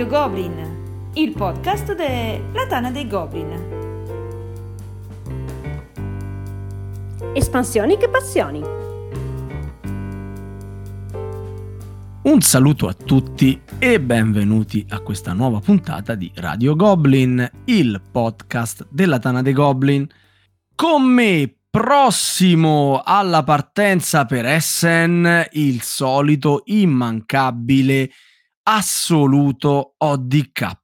Radio Goblin, il podcast della Tana dei Goblin. Espansioni che passioni. Un saluto a tutti e benvenuti a questa nuova puntata di Radio Goblin, il podcast della Tana dei Goblin. Con me, prossimo alla partenza per Essen, il solito immancabile assoluto ODK.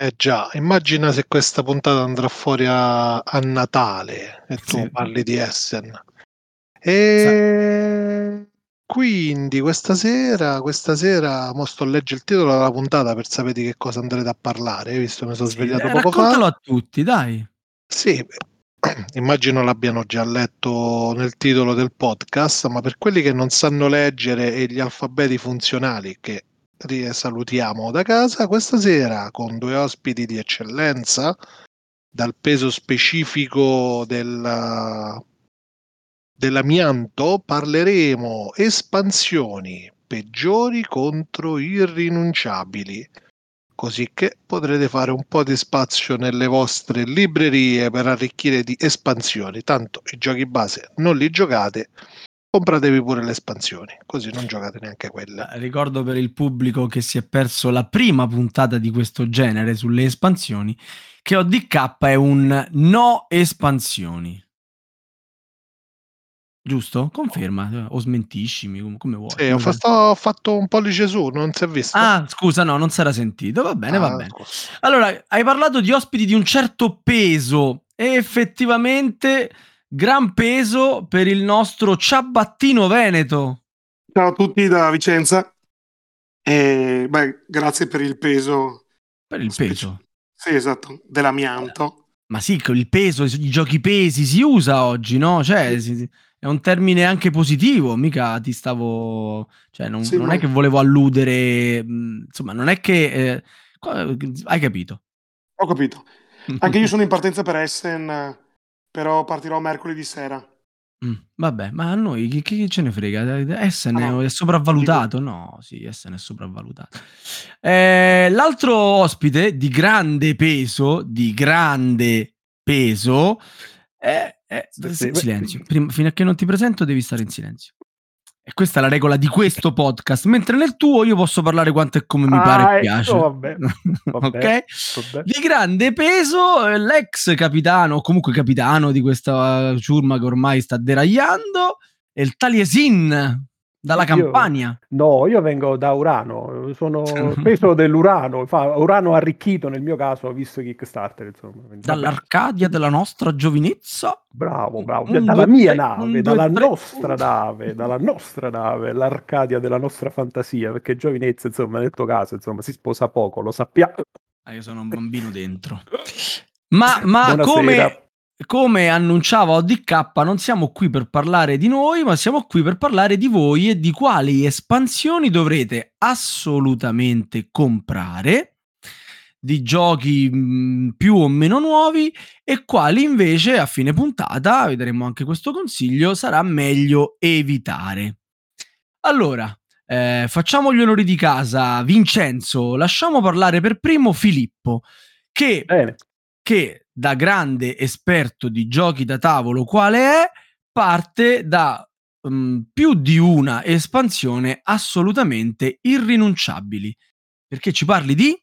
Eh già, immagina se questa puntata andrà fuori a, a Natale e tu Sì. parli di Essen. E quindi questa sera, questa sera, mo sto a leggere il titolo della puntata per sapere di che cosa andrete a parlare, visto che mi sono svegliato Eh, poco raccontalo fa. a tutti, dai. Sì, immagino l'abbiano già letto nel titolo del podcast, ma per quelli che non sanno leggere e gli alfabeti funzionali che salutiamo da casa, questa sera con due ospiti di eccellenza, dal peso specifico del, dell'amianto, parleremo espansioni peggiori contro irrinunciabili così che potrete fare un po' di spazio nelle vostre librerie per arricchire di espansioni. Tanto i giochi base non li giocate, compratevi pure le espansioni, così non giocate neanche quelle. Ricordo per il pubblico che si è perso la prima puntata di questo genere sulle espansioni che ODK è un no espansioni. Giusto? Conferma eh, o smentiscimi come, come vuoi. Sì, ho, fa- ho fatto un pollice su, non si è visto? Ah, scusa, no, non si era sentito. Va bene, va Ah, bene. scusa. Allora, hai parlato di ospiti di un certo peso e effettivamente gran peso per il nostro ciabattino veneto. Ciao a tutti da Vicenza. E, beh, grazie per il peso. Per il Specie- peso. Sì, esatto, dell'amianto. Ma sì, il peso, i giochi pesi si usa oggi, no? Cioè, si- è un termine anche positivo, mica ti stavo... Cioè, non, Sì, non ma- è che volevo alludere... mh, Insomma, non è che... eh, hai capito. Ho capito. Anche io sono in partenza per Essen, eh, però partirò mercoledì sera. Mm, vabbè, ma a noi chi, chi ce ne frega? Essen Ah, no. è sopravvalutato? No, sì, Essen è sopravvalutato. Eh, l'altro ospite di grande peso, di grande peso, è- Sì, sì. silenzio. Prima- fino a che non ti presento devi stare in silenzio. E questa è la regola di questo podcast. Mentre nel tuo io posso parlare quanto e come mi Ah, pare e ecco, piace. vabbè, vabbè, ok? vabbè. Di grande peso, eh, l'ex capitano, o comunque capitano di questa ciurma che ormai sta deragliando, è il Taliesin dalla Io- Campania. No, io vengo da Urano, sono peso dell'Urano, fa- Urano arricchito nel mio caso, visto Kickstarter, insomma. Dall'Arcadia della nostra giovinezza. Bravo, bravo, Un, dalla due, mia tre, nave, un, due, dalla tre. nostra nave, dalla nostra nave, l'Arcadia della nostra fantasia, perché giovinezza, insomma, nel tuo caso, insomma, si sposa poco, lo sappiamo. Ah, io sono un bambino dentro. Ma, ma come, come annunciava ODK, non siamo qui per parlare di noi, ma siamo qui per parlare di voi e di quali espansioni dovrete assolutamente comprare di giochi mh, più o meno nuovi e quali invece a fine puntata, vedremo anche questo consiglio, sarà meglio evitare. Allora, eh, facciamo gli onori di casa. Vincenzo, lasciamo parlare per primo Filippo, che che da grande esperto di giochi da tavolo quale è, parte da mm, più di una espansione assolutamente irrinunciabili. Perché ci parli di?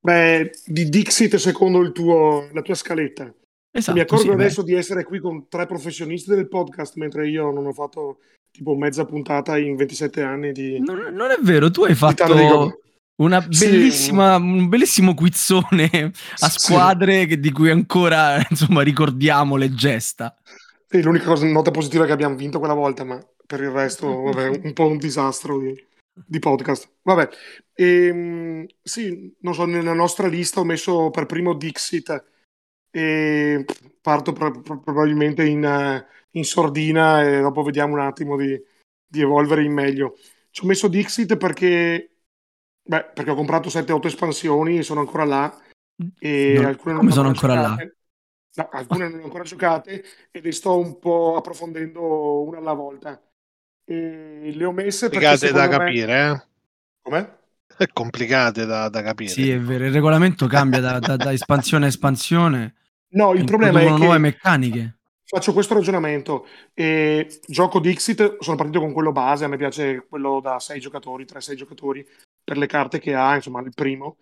Beh, di Dixit secondo il tuo- la tua scaletta. Esatto, Mi accorgo sì, beh. adesso di essere qui con tre professionisti del podcast, mentre io non ho fatto tipo mezza puntata in 27 anni di... Non, non è vero, tu hai fatto una Sì. bellissima, un bellissimo quizzone a Sì. squadre che- di cui ancora insomma ricordiamo le gesta. Sì, l'unica cosa, nota positiva è che abbiamo vinto quella volta, ma per il resto, vabbè, un po' un disastro di, di podcast. Vabbè, Ehm, sì, non so, nella nostra lista ho messo per primo Dixit e parto pro- pro- probabilmente in, in sordina e dopo vediamo un attimo di, di evolvere in meglio. Ci ho messo Dixit perché, beh, perché ho comprato 7-8 espansioni e sono ancora là e Non- alcune non come sono ancora là? giocate. No, alcune non le ho ancora giocate e le sto un po' approfondendo una alla volta. E le ho messe perché Complicate da me... capire, eh? Com'è? complicate da, da capire. Sì, è vero, il regolamento cambia da, da- da espansione a espansione. No, il problema è introducono nuove che meccaniche. faccio questo ragionamento. E gioco Dixit, sono partito con quello base, a me piace quello da 6 giocatori, 3-6 giocatori, per le carte che ha, insomma, il primo,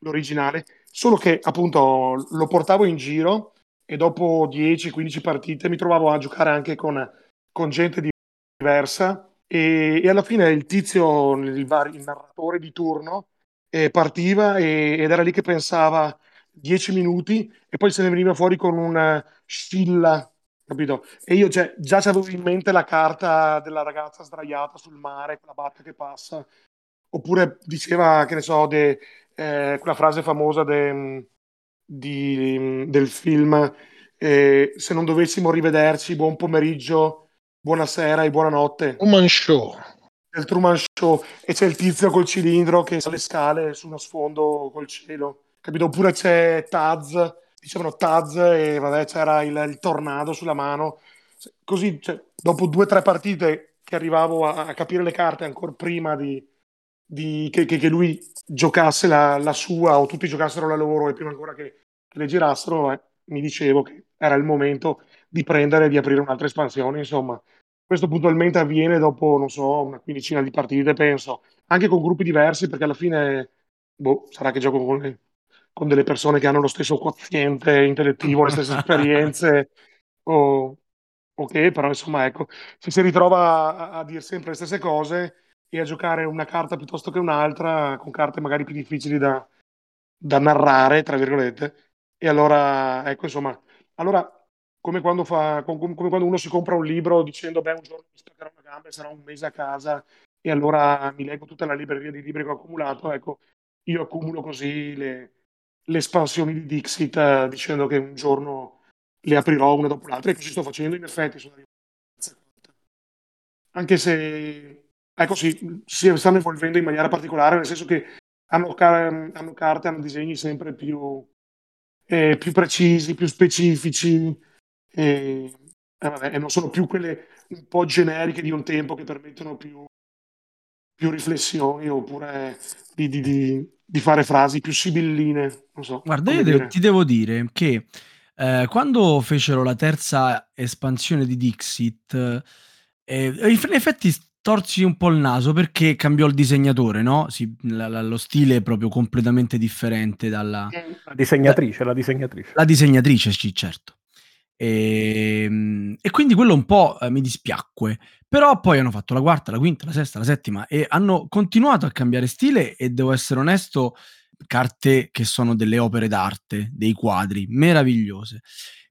l'originale. Solo che appunto lo portavo in giro e dopo 10-15 partite mi trovavo a giocare anche con, con gente diversa e, e alla fine il tizio, il, vari- il narratore di turno, eh, partiva e- ed era lì che pensava 10 minuti e poi se ne veniva fuori con una scilla, capito? E io cioè, già avevo in mente la carta della ragazza sdraiata sul mare, con la barca che passa, oppure diceva, che ne so, de- eh, quella frase famosa de- di- del film eh, Se non dovessimo rivederci, buon pomeriggio, buonasera e buonanotte Woman Show. del Truman Show e c'è il tizio col cilindro che sale le scale su uno sfondo col cielo, capito? Oppure c'è Taz, dicevano Taz e vabbè c'era il, il tornado sulla mano. Così, cioè, dopo due o tre partite che arrivavo a, a capire le carte ancora prima di, di- che, che- che lui giocasse la, la sua o tutti giocassero la loro e prima ancora che, che le girassero, eh, mi dicevo che era il momento di prendere e di aprire un'altra espansione, insomma. Questo puntualmente avviene dopo, non so, una quindicina di partite, penso, anche con gruppi diversi, perché alla fine, boh, sarà che gioco con, con delle persone che hanno lo stesso quoziente intellettivo, le stesse esperienze, o, o che, però insomma, ecco, se si ritrova a, a dire sempre le stesse cose e a giocare una carta piuttosto che un'altra, con carte magari più difficili da, da narrare, tra virgolette, e allora, ecco, insomma, allora come quando, fa, com- come quando uno si compra un libro dicendo, beh, un giorno mi spaccherò una gamba e sarò un mese a casa e allora mi leggo tutta la libreria di libri che ho accumulato, ecco, io accumulo così le, le espansioni di Dixit eh, dicendo che un giorno le aprirò una dopo l'altra e così sto facendo, in effetti sono arrivato. Anche se, ecco, sì, si stanno evolvendo in maniera particolare, nel senso che hanno, car- hanno carte, hanno disegni sempre più, eh, più precisi, più specifici e, eh, vabbè, e non sono più quelle un po' generiche di un tempo che permettono più, più riflessioni oppure di, di- di- di fare frasi più sibilline, non so Guarda, io dire. ti devo dire che eh, quando fecero la terza espansione di Dixit, eh, in effetti storsi un po' il naso perché cambiò il disegnatore, no? Si- la- la- lo stile è proprio completamente differente dalla... La disegnatrice, la disegnatrice. La disegnatrice, sì, certo. E, e quindi quello un po' eh, mi dispiacque. Però poi hanno fatto la quarta, la quinta, la sesta, la settima e hanno continuato a cambiare stile e devo essere onesto, carte che sono delle opere d'arte, dei quadri, meravigliose.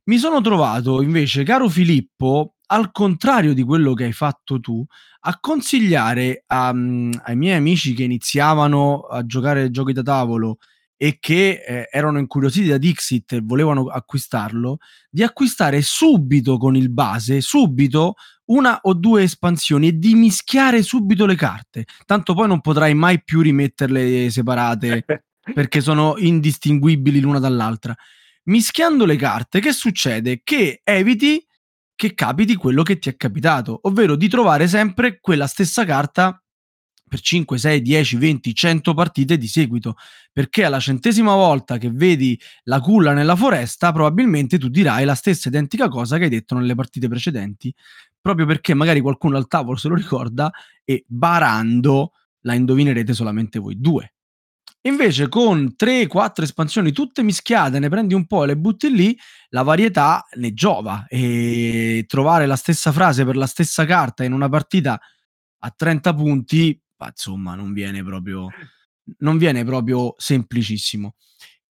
Mi sono trovato invece, caro Filippo, al contrario di quello che hai fatto tu, a consigliare a, mm, ai miei amici che iniziavano a giocare giochi da tavolo e che eh, erano incuriositi da Dixit e volevano acquistarlo, di acquistare subito con il base, subito una o due espansioni e di mischiare subito le carte. Tanto poi non potrai mai più rimetterle separate perché sono indistinguibili l'una dall'altra. Mischiando le carte, che succede? Che eviti che capiti quello che ti è capitato, ovvero di trovare sempre quella stessa carta per 5, 6, 10, 20, 100 partite di seguito, perché alla centesima volta che vedi la culla nella foresta, probabilmente tu dirai la stessa identica cosa che hai detto nelle partite precedenti, proprio perché magari qualcuno al tavolo se lo ricorda e barando la indovinerete solamente voi due. Invece con 3-4 espansioni tutte mischiate, ne prendi un po' e le butti lì, la varietà ne giova e trovare la stessa frase per la stessa carta in una partita a 30 punti, ma insomma, non viene proprio non viene proprio semplicissimo.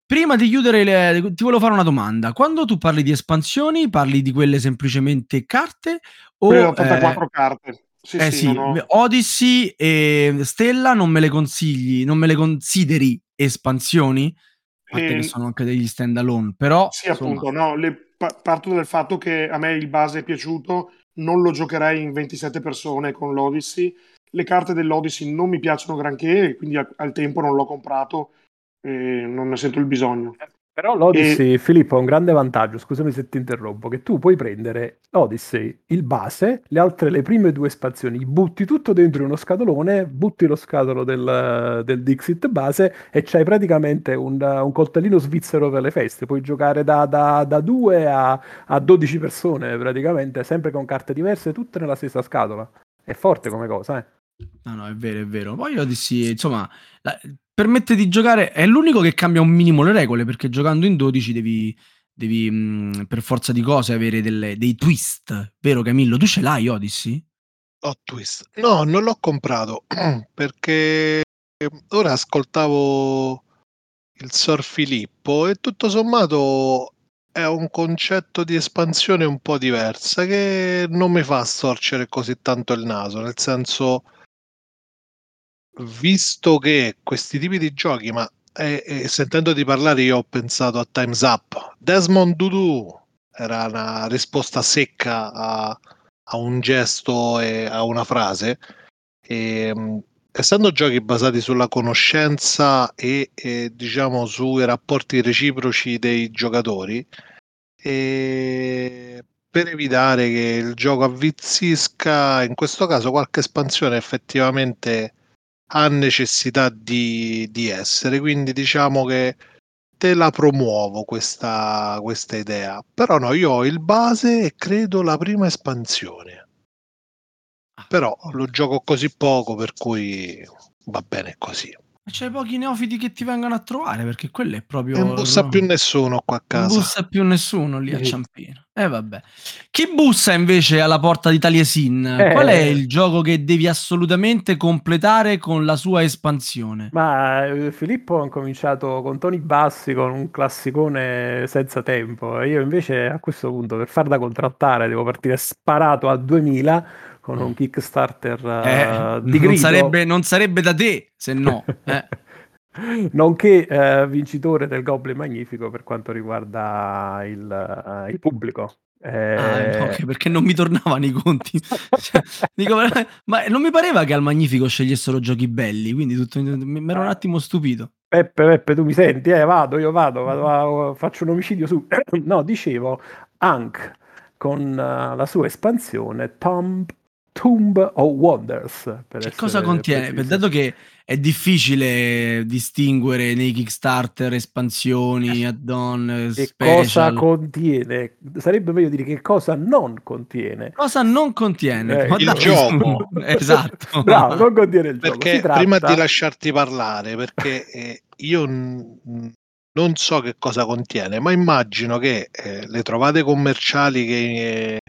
Prima di chiudere, le- ti volevo fare una domanda. Quando tu parli di espansioni, parli di quelle semplicemente carte o Quelle da 84 eh, carte. Sì, eh sì, sì, ho- Odyssey e Stella non me le consigli, non me le consideri espansioni, a parte che E- sono anche degli stand alone, però Sì, insomma, appunto, no, le- pa- parto dal fatto che a me il base è piaciuto, non lo giocherei in 27 persone con l'Odyssey. Le carte dell'Odyssey non mi piacciono granché, e quindi al tempo non l'ho comprato e non ne sento il bisogno. Però l'Odyssey, e... Filippo, ha un grande vantaggio, scusami se ti interrompo, che tu puoi prendere Odyssey, il base, le altre, le prime due espansioni, butti tutto dentro uno scatolone, butti lo scatolo del, del Dixit base e c'hai praticamente un, un, coltellino svizzero per le feste. Puoi giocare da, da, da 2 a, a 12 persone praticamente, sempre con carte diverse, tutte nella stessa scatola. È forte come cosa, eh? No, no, è vero, è vero. Poi Odyssey, insomma, la, permette di giocare, è l'unico che cambia un minimo le regole, perché giocando in 12 devi, devi mh, per forza di cose avere delle, dei twist, vero Camillo? Tu ce l'hai Odyssey? Ho twist. No, non l'ho comprato, perché ora ascoltavo il Sor Filippo e tutto sommato è un concetto di espansione un po' diversa che non mi fa storcere così tanto il naso, nel senso visto che questi tipi di giochi, ma eh, eh, sentendo di parlare io ho pensato a Time's Up, Desmond Dudu era una risposta secca a, a un gesto e a una frase. E, ehm, essendo giochi basati sulla conoscenza e, e diciamo sui rapporti reciproci dei giocatori, e per evitare che il gioco avvizzisca, in questo caso qualche espansione effettivamente ha necessità di, di essere, quindi diciamo che te la promuovo questa, questa idea. Però no, io ho il base e credo la prima espansione. Ah, Però lo gioco così poco per cui va bene così. C'è pochi neofiti che ti vengono a trovare perché quello è proprio. Non bussa no? più nessuno qua a casa. Non bussa più nessuno lì a Ciampino. E eh, vabbè. Chi bussa invece alla porta di Taliesin? Eh. Qual è il gioco che devi assolutamente completare con la sua espansione? Ma eh, Filippo ha cominciato con Tony Bassi con un classicone senza tempo. Io invece a questo punto per far da contrattare devo partire sparato a 2000 con un Kickstarter uh, di grido. Non sarebbe, non sarebbe, da te se no. Eh. Nonché uh, vincitore del Goblin Magnifico per quanto riguarda il, uh, il pubblico. Eh... Ah, okay, perché non mi tornavano i conti. cioè, dico, ma non mi pareva che al Magnifico scegliessero giochi belli, quindi tutto, mi ero un attimo stupito. Peppe, Peppe, tu mi senti? Eh, vado, io vado, vado, vado faccio un omicidio su... no, dicevo, Hank con la sua espansione Tomb Tomb of Wonders. che cosa contiene? Per dato che è difficile distinguere nei Kickstarter espansioni, add-on, che cosa contiene? Sarebbe meglio dire che cosa non contiene. Cosa non contiene? Eh, il gioco. esatto. Bravo, non contiene il perché gioco. Perché prima di lasciarti parlare, perché eh, io n- non so che cosa contiene, ma immagino che eh, le trovate commerciali che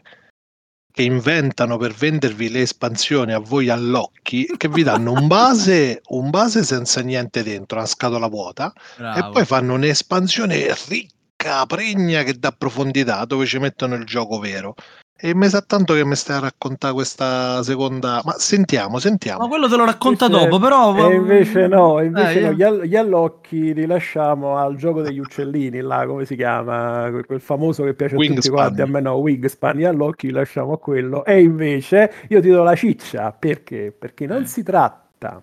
che inventano per vendervi le espansioni a voi all'occhi che vi danno un base, un base senza niente dentro, una scatola vuota Bravo. e poi fanno un'espansione ricca, pregna che dà profondità dove ci mettono il gioco vero. E mi sa tanto che mi stai a raccontare questa seconda. Ma sentiamo, sentiamo. Ma quello te lo racconta invece, dopo, però. E invece no, invece eh, no. Gli, all- gli, allocchi li lasciamo al gioco degli uccellini, là come si chiama? Quel famoso che piace a tutti quanti. A me no, Wingspan. Gli allocchi li lasciamo a quello. E invece io ti do la ciccia perché? Perché non eh. si tratta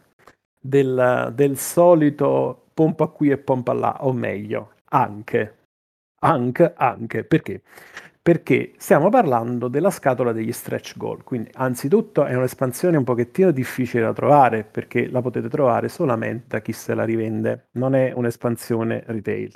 del, del solito pompa qui e pompa là, o meglio, anche. Anche, anche perché? Perché stiamo parlando della scatola degli stretch goal, quindi anzitutto è un'espansione un pochettino difficile da trovare perché la potete trovare solamente da chi se la rivende, non è un'espansione retail.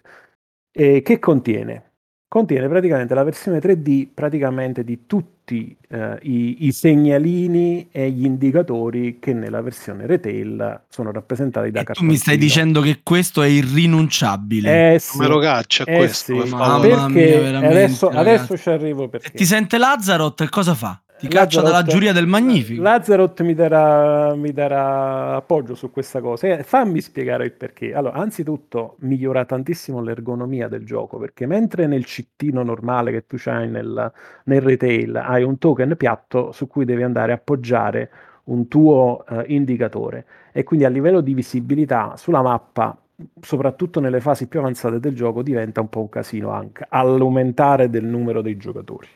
E che contiene? Contiene praticamente la versione 3D praticamente di tutti eh, i, i, segnalini e gli indicatori che nella versione retail sono rappresentati da cartoncino. Tu mi stai dicendo che questo è irrinunciabile? Eh sì, me lo caccia eh questo. Sì, perché mia, adesso, adesso, ci arrivo perché. Se ti sente Lazzarot cosa fa? Ti caccia dalla giuria del Magnifico. Lazzarot mi darà, mi darà appoggio su questa cosa. Eh, fammi spiegare il perché. Allora, anzitutto migliora tantissimo l'ergonomia del gioco, perché mentre nel cittino normale che tu hai nel, nel retail hai un token piatto su cui devi andare a appoggiare un tuo uh, indicatore e quindi a livello di visibilità sulla mappa soprattutto nelle fasi più avanzate del gioco diventa un po' un casino anche all'aumentare del numero dei giocatori.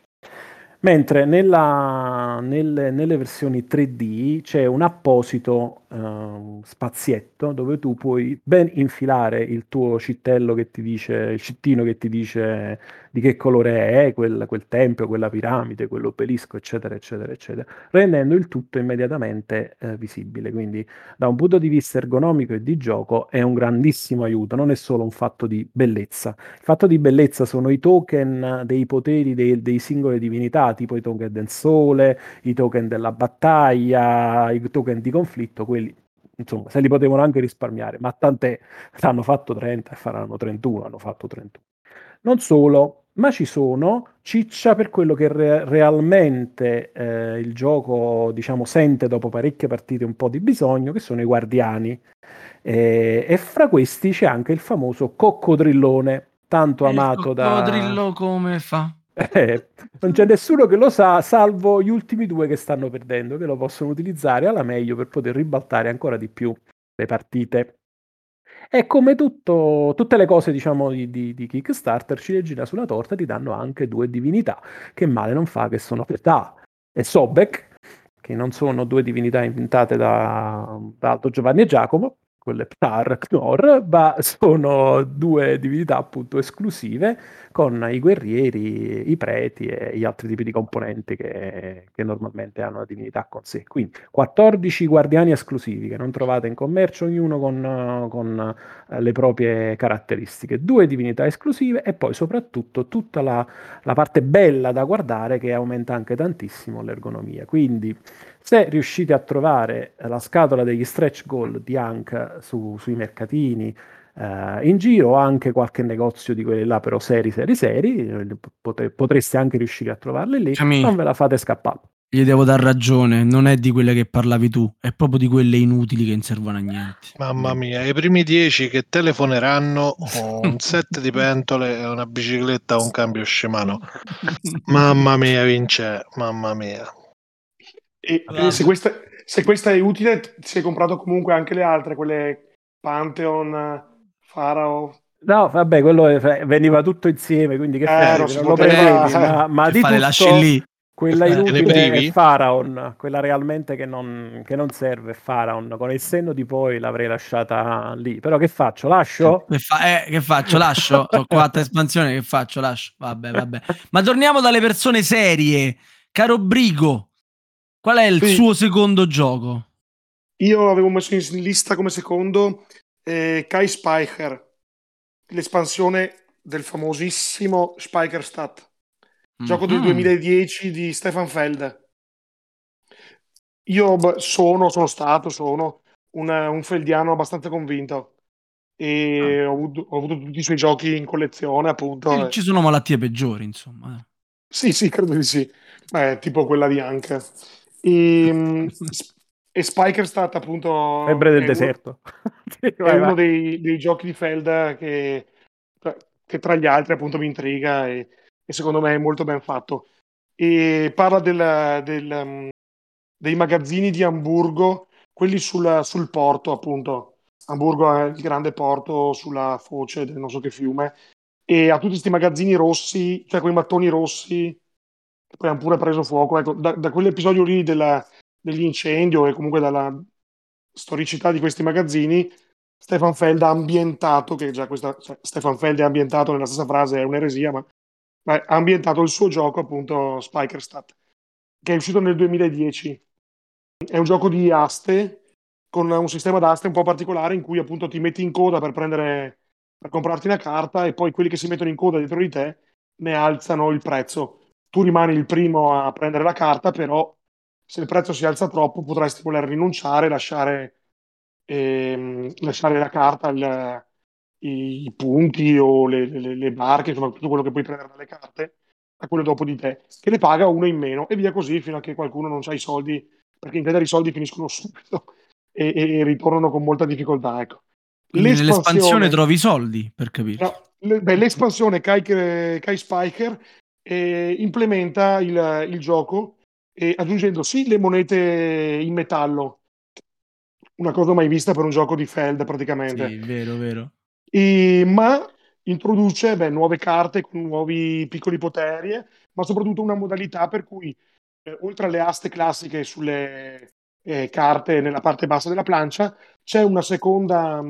Mentre nella, nelle, nelle, versioni 3D c'è un apposito uh, spazietto dove tu puoi ben infilare il tuo cittello che ti dice, il cittino che ti dice di che colore è quel, quel tempio, quella piramide, quell'obelisco, eccetera, eccetera, eccetera, rendendo il tutto immediatamente eh, visibile. Quindi da un punto di vista ergonomico e di gioco è un grandissimo aiuto, non è solo un fatto di bellezza. Il fatto di bellezza sono i token dei poteri dei, dei singole divinità, tipo i token del sole, i token della battaglia, i token di conflitto, quelli insomma se li potevano anche risparmiare, ma tant'è, hanno fatto 30 e faranno 31, hanno fatto 31. Non solo, ma ci sono ciccia per quello che re- realmente eh, il gioco diciamo sente dopo parecchie partite un po' di bisogno, che sono i guardiani. Eh, e fra questi c'è anche il famoso coccodrillone, tanto il amato da... Coccodrillo come fa? Eh, non c'è nessuno che lo sa, salvo gli ultimi due che stanno perdendo, che lo possono utilizzare alla meglio per poter ribaltare ancora di più le partite. E come tutto, tutte le cose, diciamo, di, di, di, Kickstarter, ciliegina sulla torta ti danno anche due divinità, che male non fa, che sono Petà e Sobek, che non sono due divinità inventate da, da Alto Giovanni e Giacomo, quelle Ptar, Knorr, ma sono due divinità appunto esclusive con i guerrieri, i preti e gli altri tipi di componenti che, che, normalmente hanno la divinità con sé. Quindi 14 guardiani esclusivi che non trovate in commercio, ognuno con, con eh, le proprie caratteristiche, due divinità esclusive e poi soprattutto tutta la, la parte bella da guardare che aumenta anche tantissimo l'ergonomia. Quindi se riuscite a trovare la scatola degli stretch goal di Hank su, sui mercatini eh, in giro anche qualche negozio di quelli là però seri, seri, seri, potre, potreste anche riuscire a trovarle lì, Ciami. non ve la fate scappare. Gli devo dar ragione, non è di quelle che parlavi tu, è proprio di quelle inutili che non servono a niente. Mamma mia, i primi dieci che telefoneranno un set di pentole e una bicicletta o un cambio scemano. Mamma mia, Vince, mamma mia. E, e se, questa, se, questa, è utile, si è comprato comunque anche le altre, quelle Pantheon, Farao. No, vabbè, quello veniva tutto insieme, quindi che eh, fai, non, non lo prendevi, ma, ma di tutto, lì. quella inutile è Pharaon, quella realmente che non, che non serve Pharaon, con il senno di poi l'avrei lasciata lì, però che faccio, lascio? Che, fa- eh, che faccio, lascio, ho quattro espansioni, che faccio, lascio, vabbè, vabbè. Ma torniamo dalle persone serie, caro Brigo, Qual è il sì. suo secondo gioco? Io avevo messo in lista come secondo eh, Kai Spiker, l'espansione del famosissimo Spiker-Stat, mm-hmm. gioco del 2010 di Stefan Feld. Io sono, sono stato, sono un, un feldiano abbastanza convinto e ah. ho, avuto, ho, avuto, tutti i suoi giochi in collezione, appunto. Ci sono malattie peggiori, insomma. Sì, sì, credo di sì. Eh, tipo quella di Anke. E, ehm, e Spiker è stato appunto... Febbre del deserto. È uno dei, dei, giochi di Felda che, che, tra gli altri appunto mi intriga e, e, secondo me è molto ben fatto. E parla del, del, um, dei magazzini di Amburgo, quelli sul, sul porto appunto. Hamburgo è il grande porto sulla foce del non so che fiume e ha tutti questi magazzini rossi, cioè quei mattoni rossi poi hanno pure preso fuoco. Ecco, da, da quell'episodio lì della, dell'incendio e comunque dalla storicità di questi magazzini, Stefan Feld ha ambientato, che già questa, cioè, Stefan Feld è ambientato nella stessa frase, è un'eresia, ma, ma ha ambientato il suo gioco, appunto, Spikerstadt, che è uscito nel 2010. È un gioco di aste, con un sistema d'aste un po' particolare in cui appunto ti metti in coda per prendere per comprarti una carta e poi quelli che si mettono in coda dietro di te ne alzano il prezzo tu rimani il primo a prendere la carta, però se il prezzo si alza troppo potresti voler rinunciare, lasciare, ehm, lasciare la carta, il, i, i, punti o le, le, le, barche, insomma tutto quello che puoi prendere dalle carte a quello dopo di te, che le paga uno in meno e via così fino a che qualcuno non ha i soldi, perché in genere i soldi finiscono subito e, e, ritornano con molta difficoltà. Ecco. Nell'espansione trovi i soldi, per capire. No, le, beh, l'espansione Kai, Kai Spiker eh, implementa il, il gioco eh, aggiungendo sì le monete in metallo, una cosa mai vista per un gioco di Feld praticamente. Sì, vero, vero. E, ma introduce beh, nuove carte con nuovi piccoli poteri, ma soprattutto una modalità per cui, eh, oltre alle aste classiche sulle, eh, carte nella parte bassa della plancia, c'è una seconda,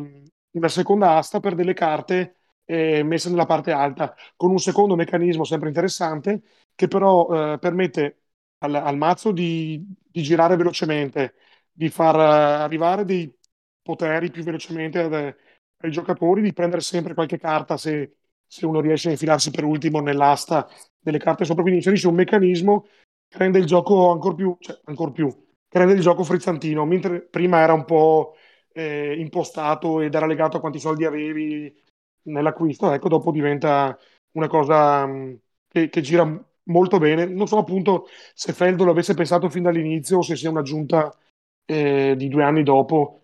una seconda asta per delle carte eh, messe nella parte alta, con un secondo meccanismo sempre interessante che però eh, permette al, al mazzo di, di, girare velocemente, di far uh, arrivare dei poteri più velocemente ad, ai giocatori, di prendere sempre qualche carta se, se, uno riesce a infilarsi per ultimo nell'asta delle carte sopra. Quindi inserisce un meccanismo che rende il gioco ancora più, cioè ancora più, che rende il gioco frizzantino, mentre prima era un po' eh, impostato ed era legato a quanti soldi avevi nell'acquisto, ecco, dopo diventa una cosa mh, che, che gira molto bene. Non so appunto se Feldo l'avesse pensato fin dall'inizio o se sia un'aggiunta eh, di due anni dopo.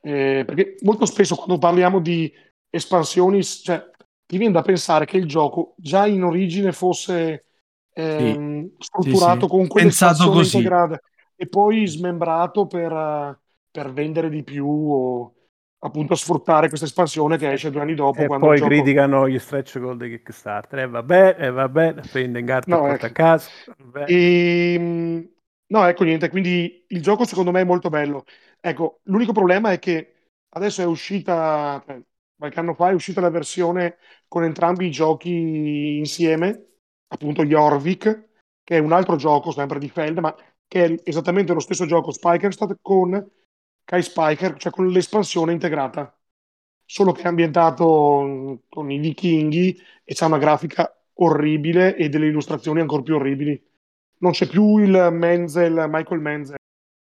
Eh, perché molto spesso quando parliamo di espansioni, cioè, ti viene da pensare che il gioco già in origine fosse ehm, sì. strutturato sì, sì. con quell'espansione integrata e poi smembrato per, per vendere di più o appunto sfruttare questa espansione che esce due anni dopo. E poi gioco... criticano gli stretch goal di Kickstarter. E eh, vabbè, e eh, vabbè, carta no, ecco. a casa. E... Ehm, no, ecco niente, quindi il gioco secondo me è molto bello. Ecco, l'unico problema è che adesso è uscita, eh, qualche anno fa è uscita la versione con entrambi i giochi insieme, appunto Jorvik, che è un altro gioco sempre di Feld, ma che è esattamente lo stesso gioco Spikerstad con Kai Spiker, cioè con l'espansione integrata, solo che è ambientato con i vichinghi e c'ha una grafica orribile e delle illustrazioni ancora più orribili. Non c'è più il Menzel, Michael Menzel,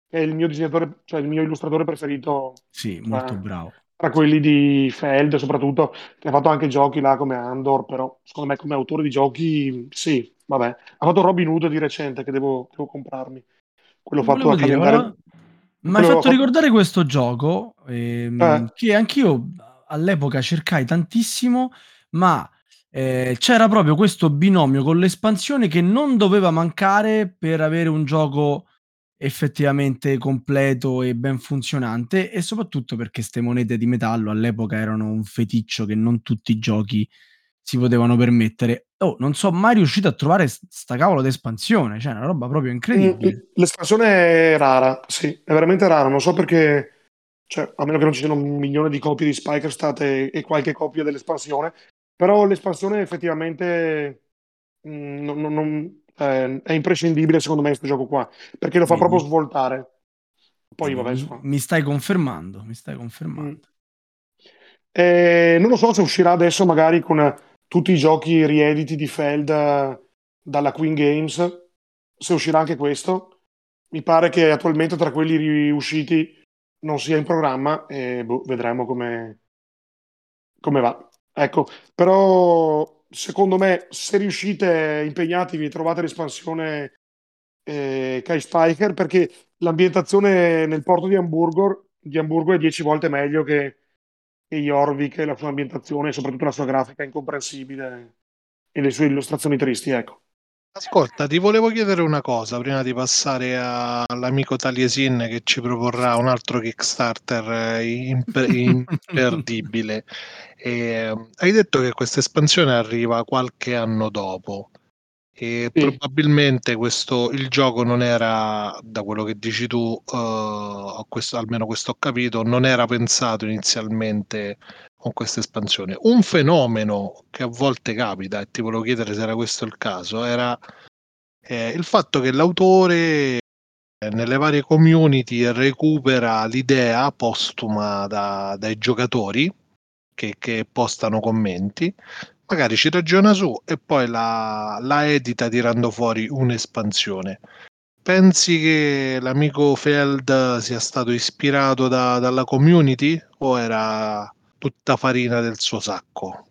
che è il mio disegnatore, cioè il mio illustratore preferito. Sì, molto bravo. Tra quelli di Feld, soprattutto, che ha fatto anche giochi là come Andor, però secondo me come autore di giochi, sì, vabbè. Ha fatto Robin Hood di recente che devo, devo comprarmi. Quello fatto a dire, calendario. Mi hai fatto ricordare questo gioco ehm, eh. che anch'io all'epoca cercai tantissimo, ma eh, c'era proprio questo binomio con l'espansione che non doveva mancare per avere un gioco effettivamente completo e ben funzionante e soprattutto perché queste monete di metallo all'epoca erano un feticcio che non tutti i giochi si potevano permettere. Oh, non so mai riuscito a trovare sta cavolo d'espansione, cioè una roba proprio incredibile. Mm, l'espansione è rara, sì, è veramente rara, non so perché, cioè, a meno che non ci siano un milione di copie di Spiker e, e qualche copia dell'espansione, però l'espansione effettivamente mm, non, non, eh, è imprescindibile secondo me questo gioco qua, perché lo fa proprio svoltare. Poi, vabbè, mi, mi stai confermando, mi stai confermando. Mm. Eh, non lo so se uscirà adesso magari con tutti i giochi riediti di Feld dalla Queen Games, se uscirà anche questo. Mi pare che attualmente tra quelli riusciti non sia in programma e boh, vedremo come, come va. Ecco, però secondo me se riuscite impegnatevi e trovate l'espansione eh, Kai Spiker perché l'ambientazione nel porto di Hamburgo, di Hamburgo è dieci volte meglio che e Jorvik e la sua ambientazione e soprattutto la sua grafica incomprensibile e le sue illustrazioni tristi, ecco. Ascolta, ti volevo chiedere una cosa prima di passare all'amico Taliesin che ci proporrà un altro Kickstarter eh, imper- imperdibile. e, ehm, hai detto che questa espansione arriva qualche anno dopo. E sì. probabilmente questo, il gioco non era, da quello che dici tu, uh, questo, almeno questo ho capito, non era pensato inizialmente con questa espansione. Un fenomeno che a volte capita, e ti volevo chiedere se era questo il caso, era eh, il fatto che l'autore eh, nelle varie community recupera l'idea postuma da, dai giocatori che, che postano commenti magari ci ragiona su e poi la, la edita tirando fuori un'espansione. Pensi che l'amico Feld sia stato ispirato da, dalla community o era tutta farina del suo sacco?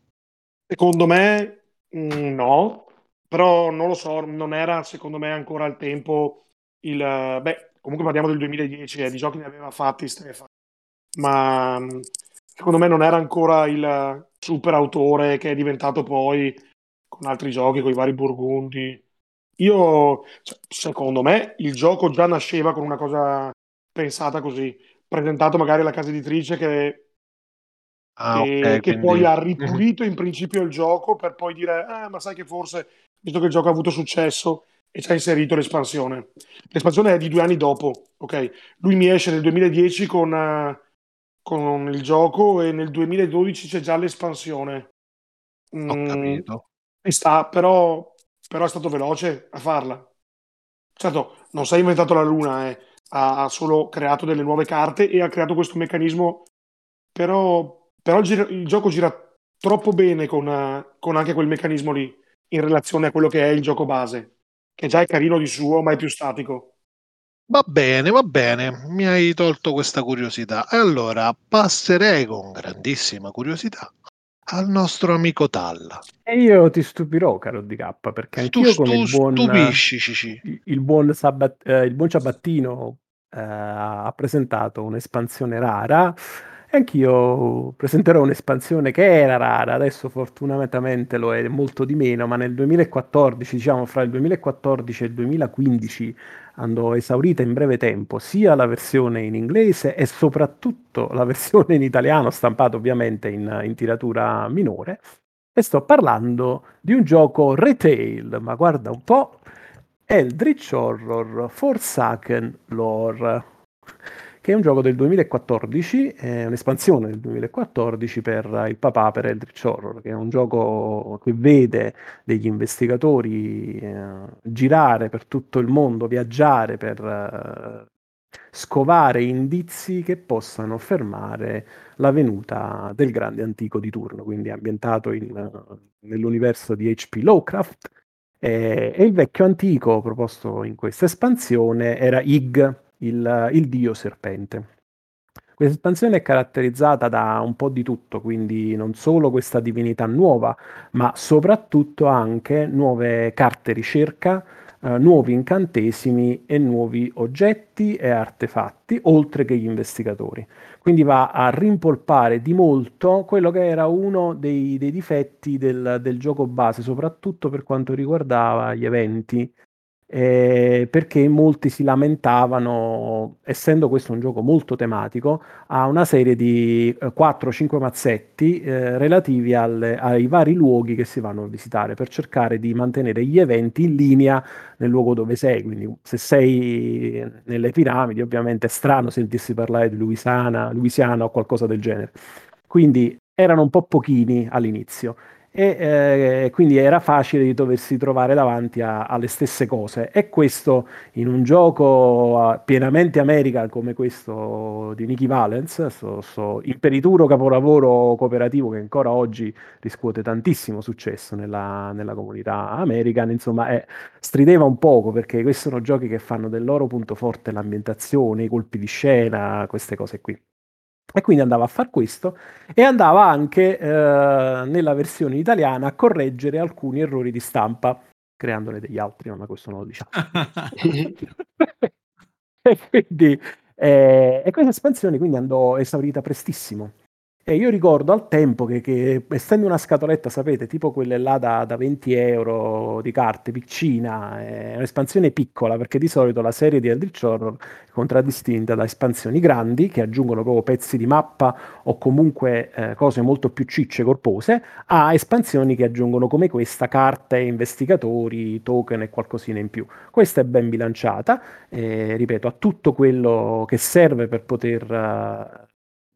Secondo me mm, no, però non lo so, non era secondo me ancora al tempo il... Beh, comunque parliamo del 2010, eh, di giochi ne aveva fatti Stefano, ma mm, secondo me non era ancora il, super autore che è diventato poi con altri giochi, con i vari Burgundi. Io, cioè, secondo me, il gioco già nasceva con una cosa pensata così, presentato magari alla casa editrice che, ah, che, okay, che quindi... poi ha ripulito in principio il gioco per poi dire, ah, ma sai che forse, visto che il gioco ha avuto successo, e ci ha inserito l'espansione. L'espansione è di due anni dopo, ok? Lui mi esce nel 2010 con, uh, con il gioco e nel 2012 c'è già l'espansione. Mm, Ho capito. E sta, però, però è stato veloce a farla. Certo, non si è inventato la luna, eh. ha, ha, solo creato delle nuove carte e ha creato questo meccanismo, però, però il, gira, il, gioco gira troppo bene con, uh, con anche quel meccanismo lì in relazione a quello che è il gioco base che già è carino di suo, ma è più statico. Va bene, va bene, mi hai tolto questa curiosità. E allora passerei con grandissima curiosità al nostro amico Talla. E io ti stupirò, caro DK, perché anch'io tu, come il buon, stupisci, Cici. il buon, Sabat, eh, il buon Ciabattino eh, ha presentato un'espansione rara anch'io presenterò un'espansione che era rara, adesso fortunatamente lo è molto di meno, ma nel 2014, diciamo fra il 2014 e il 2015 andò esaurita in breve tempo sia la versione in inglese e soprattutto la versione in italiano, stampata ovviamente in, in tiratura minore. E sto parlando di un gioco retail, ma guarda un po', Eldritch Horror Forsaken Lore che è un gioco del 2014, è un'espansione del 2014 per il papà per Eldritch Horror, che è un gioco che vede degli investigatori eh, girare per tutto il mondo, viaggiare per eh, scovare indizi che possano fermare la venuta del grande antico di turno, quindi ambientato in, nell'universo di H.P. Lovecraft. E il vecchio antico proposto in questa espansione era Ig, il, il dio serpente. Questa espansione è caratterizzata da un po' di tutto, quindi non solo questa divinità nuova, ma soprattutto anche nuove carte ricerca, eh, nuovi incantesimi e nuovi oggetti e artefatti, oltre che gli investigatori. Quindi va a rimpolpare di molto quello che era uno dei, dei difetti del, del gioco base, soprattutto per quanto riguardava gli eventi eh, perché molti si lamentavano, essendo questo un gioco molto tematico, a una serie di eh, 4-5 mazzetti eh, relativi alle, ai vari luoghi che si vanno a visitare per cercare di mantenere gli eventi in linea nel luogo dove sei. Quindi se sei nelle piramidi, ovviamente è strano sentirsi parlare di Louisiana, Louisiana o qualcosa del genere. Quindi erano un po' pochini all'inizio e eh, quindi era facile di doversi trovare davanti a, alle stesse cose e questo in un gioco pienamente American come questo di Nicky Valence, sto, sto imperituro capolavoro cooperativo che ancora oggi riscuote tantissimo successo nella, nella comunità american, insomma è, strideva un poco perché questi sono giochi che fanno del loro punto forte l'ambientazione, i colpi di scena, queste cose qui. E quindi andava a fare questo e andava anche eh, nella versione italiana a correggere alcuni errori di stampa, creandone degli altri, ma questo non lo diciamo. e quindi eh, e questa espansione quindi andò esaurita prestissimo. E io ricordo al tempo che, che, essendo una scatoletta, sapete, tipo quelle là da, da 20 euro di carte, piccina, è un'espansione piccola, perché di solito la serie di Eldritch Horror è contraddistinta da espansioni grandi che aggiungono proprio pezzi di mappa o comunque eh, cose molto più cicce, corpose, a espansioni che aggiungono come questa carte, investigatori, token e qualcosina in più. Questa è ben bilanciata, eh, ripeto, ha tutto quello che serve per poter...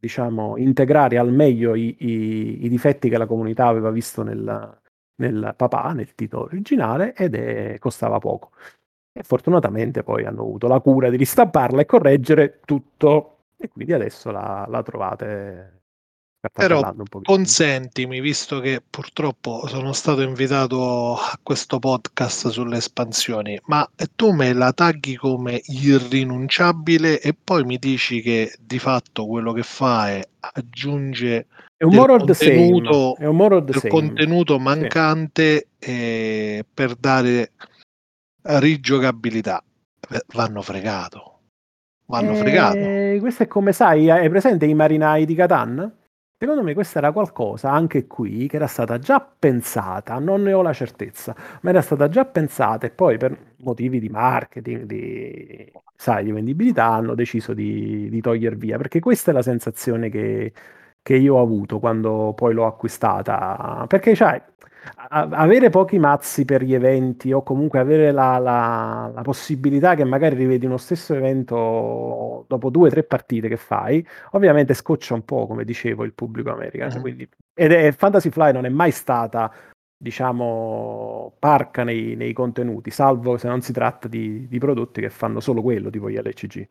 Diciamo, integrare al meglio i, i, i, difetti che la comunità aveva visto nel, nel papà, nel titolo originale, ed è, costava poco. E fortunatamente poi hanno avuto la cura di ristamparla e correggere tutto, e quindi adesso la, la trovate però consentimi, visto che purtroppo sono stato invitato a questo podcast sulle espansioni, ma tu me la tagli come irrinunciabile e poi mi dici che di fatto quello che fa è aggiunge è un more contenuto, è un more del contenuto mancante sì. per dare rigiocabilità. Vanno fregato. Vanno eh, fregato. Questo è come sai, hai presente i marinai di Catan? Secondo me questa era qualcosa, anche qui, che era stata già pensata, non ne ho la certezza, ma era stata già pensata e poi per motivi di marketing, di, sai, di vendibilità, hanno deciso di, di togliere via, perché questa è la sensazione che, che io ho avuto quando poi l'ho acquistata. Perché, sai, avere pochi mazzi per gli eventi o comunque avere la, la, la, possibilità che magari rivedi uno stesso evento dopo due o tre partite che fai, ovviamente scoccia un po', come dicevo, il pubblico americano. Uh-huh. Quindi, ed è, Fantasy Fly non è mai stata diciamo, parca nei, nei, contenuti, salvo se non si tratta di, di, prodotti che fanno solo quello, tipo gli LCG.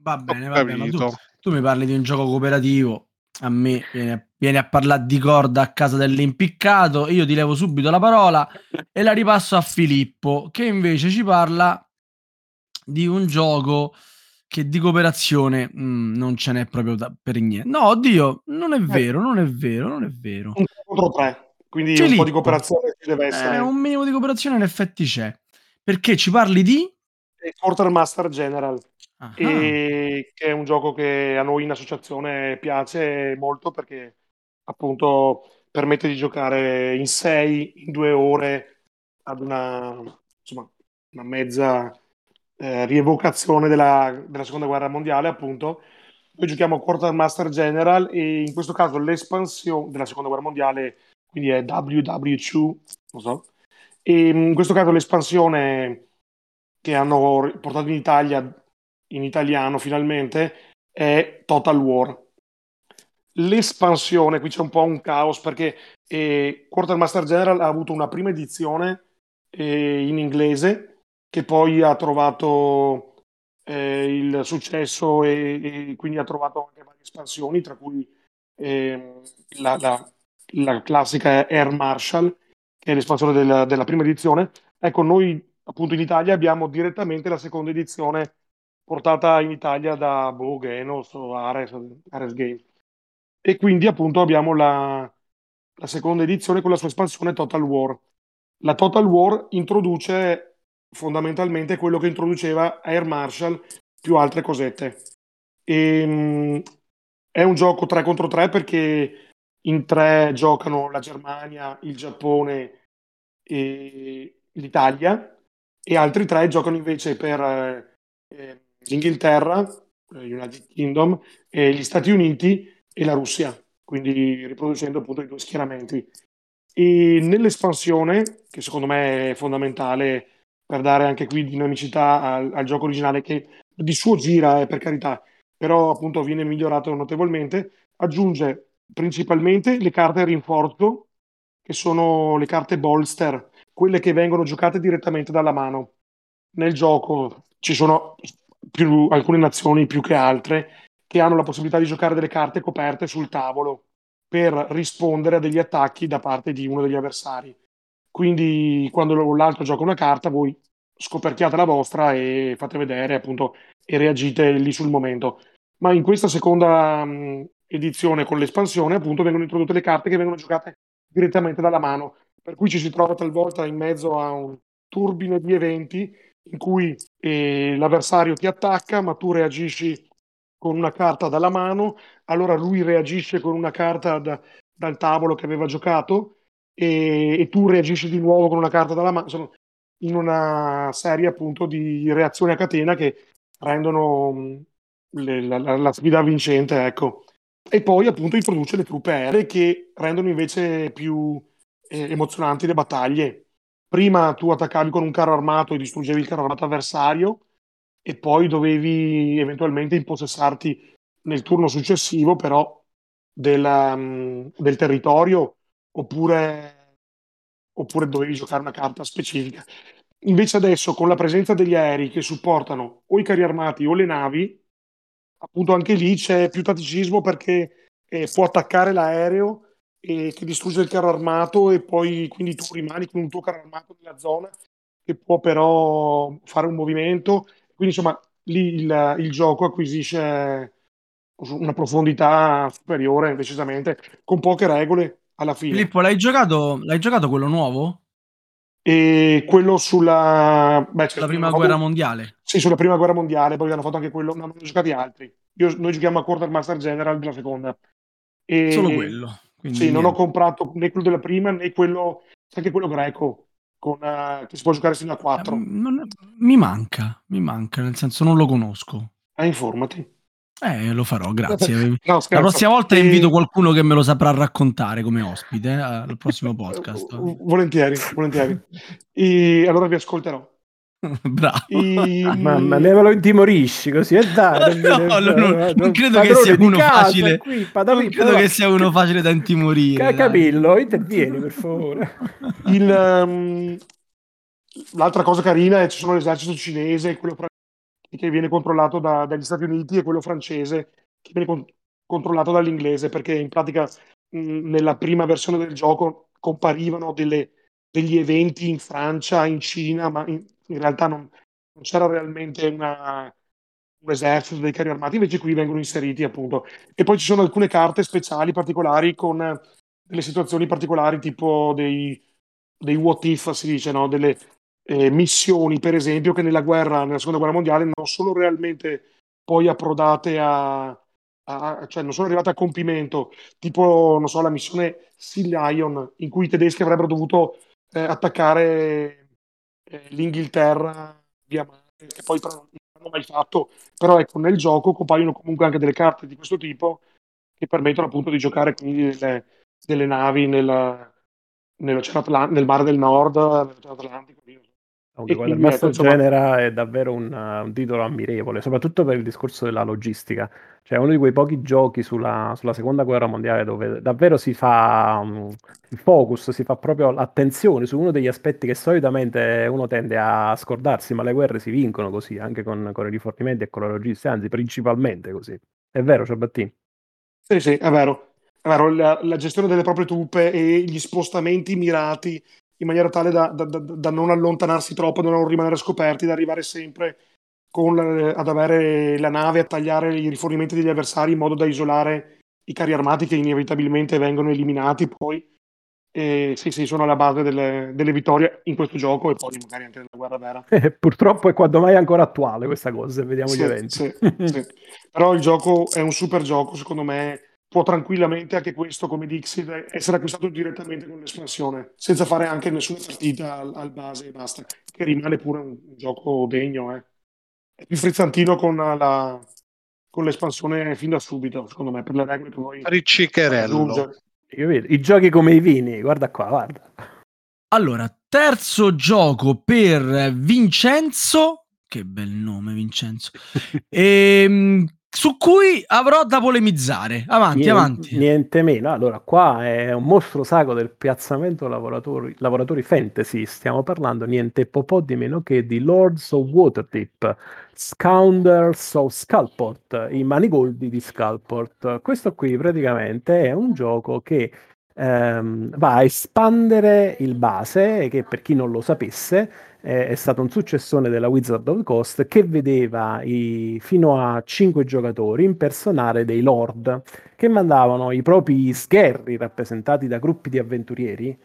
Va bene, va bene, tu, tu, mi parli di un gioco cooperativo, a me viene, viene, a parlare di corda a casa dell'impiccato, io ti levo subito la parola e la ripasso a Filippo, che invece ci parla di un gioco che di cooperazione mh, mm, non ce n'è proprio da, per niente. No, oddio, non è eh. vero, non è vero, non è vero. Un contro tre. Quindi Filippo, un po' di cooperazione ci deve essere. Eh, un minimo di cooperazione in effetti c'è. Perché ci parli di? Quartermaster General. E che è un gioco che a noi in associazione piace molto perché appunto permette di giocare in sei, in due ore ad una, insomma, una mezza eh, rievocazione della, della, seconda guerra mondiale appunto noi giochiamo Quartermaster General e in questo caso l'espansione della seconda guerra mondiale quindi è WW2, non so. E in questo caso l'espansione che hanno portato in Italia, in italiano finalmente, è Total War. L'espansione, qui c'è un po' un caos perché eh, Quartermaster General ha avuto una prima edizione eh, in inglese che poi ha trovato eh, il successo e, e, quindi ha trovato anche varie espansioni, tra cui ehm, la, la la classica Air Marshall, che è l'espansione della, della prima edizione. Ecco, noi appunto in Italia abbiamo direttamente la seconda edizione portata in Italia da Bo, Genos o Ares, Ares Game. E quindi appunto abbiamo la, la seconda edizione con la sua espansione Total War. La Total War introduce fondamentalmente quello che introduceva Air Marshall più altre cosette. E, ehm, è un gioco 3 contro 3 perché in tre giocano la Germania, il Giappone e l'Italia e altri tre giocano invece per eh, l'Inghilterra, eh, United Kingdom, gli Stati Uniti e la Russia, quindi riproducendo appunto i due schieramenti. E nell'espansione, che secondo me è fondamentale per dare anche qui dinamicità al, al gioco originale, che di suo gira, eh, per carità, però appunto viene migliorato notevolmente, aggiunge principalmente le carte rinforzo, che sono le carte bolster, quelle che vengono giocate direttamente dalla mano. Nel gioco ci sono più, alcune nazioni più che altre che hanno la possibilità di giocare delle carte coperte sul tavolo per rispondere a degli attacchi da parte di uno degli avversari. Quindi quando l'altro gioca una carta, voi scoperchiate la vostra e fate vedere appunto e reagite lì sul momento. Ma in questa seconda mh, edizione con l'espansione, appunto, vengono introdotte le carte che vengono giocate direttamente dalla mano, per cui ci si trova talvolta in mezzo a un turbine di eventi in cui eh, l'avversario ti attacca, ma tu reagisci con una carta dalla mano, allora lui reagisce con una carta da, dal tavolo che aveva giocato e, e, tu reagisci di nuovo con una carta dalla mano, insomma, in una serie appunto di reazioni a catena che rendono le, la, la, la, sfida vincente, ecco. E poi appunto introduce le truppe aeree che rendono invece più eh, emozionanti le battaglie. Prima tu attaccavi con un carro armato e distruggevi il carro armato avversario e poi dovevi eventualmente impossessarti nel turno successivo però del, um, del territorio oppure, oppure dovevi giocare una carta specifica. Invece adesso con la presenza degli aerei che supportano o i carri armati o le navi, appunto anche lì c'è più tatticismo perché eh, può attaccare l'aereo e che distrugge il carro armato e poi quindi tu rimani con un tuo carro armato nella zona che può però fare un movimento. Quindi insomma lì il, il gioco acquisisce una profondità superiore decisamente con poche regole alla fine. Filippo, l'hai giocato, l'hai giocato quello nuovo? E quello sulla beh, cioè, prima guerra fatto... mondiale. Sì, sulla prima guerra mondiale, poi hanno fatto anche quello, non hanno giocati altri. Io, noi giochiamo a Quartermaster General della seconda. E... Solo quello. Quindi sì, non ho comprato né quello della prima né quello, anche quello greco, con, uh, che si può giocare fino a 4. Eh, non, mi manca, mi manca, nel senso non lo conosco. Ah, informati. Eh, lo farò, grazie. no, la prossima volta e... invito qualcuno che me lo saprà raccontare come ospite eh, al prossimo podcast. volentieri, volentieri. E allora vi ascolterò. Bravo. I... Mamma mia, me lo intimorisci così e dai. no, no, no, non credo che sia uno casa, facile. Qui, non credo che sia uno facile da intimorire. Capillo, intervieni per favore. Il, um, l'altra cosa carina è che ci sono l'esercito cinese, quello che viene controllato da, dagli Stati Uniti, e quello francese che viene con, controllato dall'inglese, perché in pratica mh, nella prima versione del gioco comparivano delle, degli eventi in Francia, in Cina, ma in, in realtà non, non, c'era realmente una, un esercito dei carri armati, invece qui vengono inseriti appunto. E poi ci sono alcune carte speciali particolari con delle situazioni particolari tipo dei, dei what if, si dice, no? delle eh, missioni, per esempio, che nella guerra, nella seconda guerra mondiale non sono realmente poi approdate a, a cioè non sono arrivate a compimento, tipo, non so, la missione Sea Lion, in cui i tedeschi avrebbero dovuto eh, attaccare eh, l'Inghilterra via mare, che poi però non hanno mai fatto, però ecco, nel gioco compaiono comunque anche delle carte di questo tipo che permettono appunto di giocare quindi delle, delle navi nell'oceano nel mare del nord, nell'oceano Atlantico, Comunque, guarda, il Master ecco, Genera è davvero un, un, titolo ammirevole, soprattutto per il discorso della logistica. Cioè, è uno di quei pochi giochi sulla, sulla seconda guerra mondiale dove davvero si fa um, il focus, si fa proprio attenzione su uno degli aspetti che solitamente uno tende a scordarsi, ma le guerre si vincono così, anche con, con i rifornimenti e con la logistica, anzi, principalmente così. È vero, Ciabattini? Sì, sì, è vero. È vero, la, la gestione delle proprie truppe e gli spostamenti mirati in maniera tale da, da, da, da, non allontanarsi troppo, da non rimanere scoperti, da arrivare sempre con, ad avere la nave, a tagliare i rifornimenti degli avversari in modo da isolare i carri armati che inevitabilmente vengono eliminati poi. E sì, sì, sono alla base delle, delle vittorie in questo gioco e poi magari anche nella guerra vera. Eh, purtroppo è quando mai ancora attuale questa cosa, vediamo sì, gli eventi. Sì, sì. Però il gioco è un super gioco, secondo me può tranquillamente anche questo, come Dixit, essere acquistato direttamente con l'espansione, senza fare anche nessuna partita al, al base e basta, che rimane pure un, un gioco degno. Eh. È più frizzantino con, la, con l'espansione fin da subito, secondo me, per le regole che poi... Riccicherello. Io vedo, i giochi come i vini, guarda qua, guarda. Allora, terzo gioco per Vincenzo, che bel nome Vincenzo, e, ehm, su cui avrò da polemizzare. Avanti, niente, avanti. Niente meno. Allora, qua è un mostro sacro del piazzamento lavoratori, lavoratori fantasy. Stiamo parlando niente po' di meno che di Lords of Waterdeep, Scoundrels of Skullport, i manigoldi di Skullport. Questo qui praticamente è un gioco che ehm, va a espandere il base, che per chi non lo sapesse è stato un successone della Wizard of the Coast che vedeva i, fino a 5 giocatori impersonare dei lord che mandavano i propri sgherri rappresentati da gruppi di avventurieri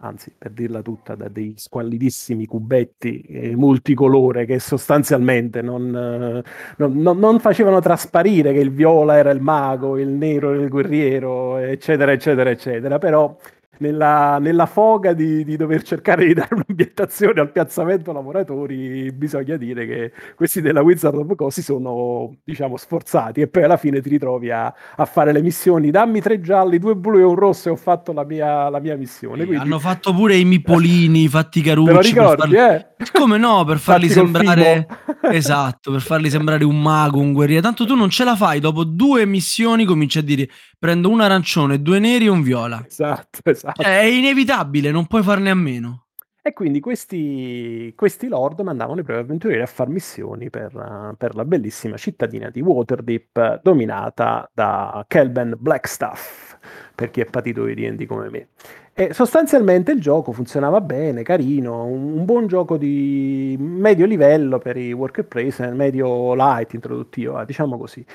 anzi per dirla tutta da dei squallidissimi cubetti eh, multicolore che sostanzialmente non, eh, non, non, non, facevano trasparire che il viola era il mago, il nero era il guerriero, eccetera, eccetera, eccetera, però nella, nella foga di, di, dover cercare di dare un'ambientazione al piazzamento lavoratori, bisogna dire che questi della Wizard of Coast si sono, diciamo, sforzati e poi alla fine ti ritrovi a, a, fare le missioni. Dammi tre gialli, due blu e un rosso e ho fatto la mia, la mia missione. Quindi... Hanno fatto pure i mipolini, fatti carucci. Ricordi, farli... eh? Come no, per farli sembrare... esatto, per farli sembrare un mago, un guerriero. Tanto tu non ce la fai, dopo due missioni cominci a dire prendo un arancione, due neri e un viola. Esatto, esatto. Cioè, è inevitabile, non puoi farne a meno. E quindi questi, questi lord mandavano i propri avventurieri a fare missioni per, per, la bellissima cittadina di Waterdeep dominata da Kelben Blackstaff, per chi è patito di D&D come me. E sostanzialmente il gioco funzionava bene, carino, un, un, buon gioco di medio livello per i worker place, medio light introduttivo, diciamo così.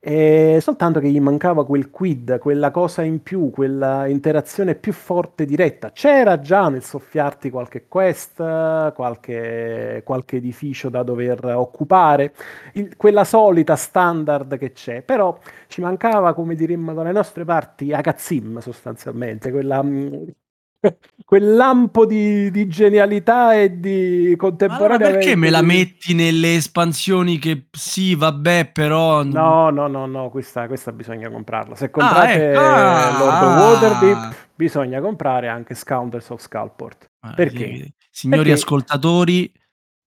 E soltanto che gli mancava quel quid, quella cosa in più, quella interazione più forte diretta. C'era già nel soffiarti qualche quest, qualche, qualche edificio da dover occupare, il, quella solita standard che c'è, però ci mancava, come diremmo dalle nostre parti, Agazim sostanzialmente, quella, quel lampo di, di, genialità e di contemporanea. Ma perché me la metti nelle espansioni che sì, vabbè, però. No, no, no, no, questa, questa bisogna comprarla. Se comprate ah, ecco. Lord ah. Waterdeep, bisogna comprare anche Scoundrels of Skullport. Ah, perché? Signori perché... ascoltatori,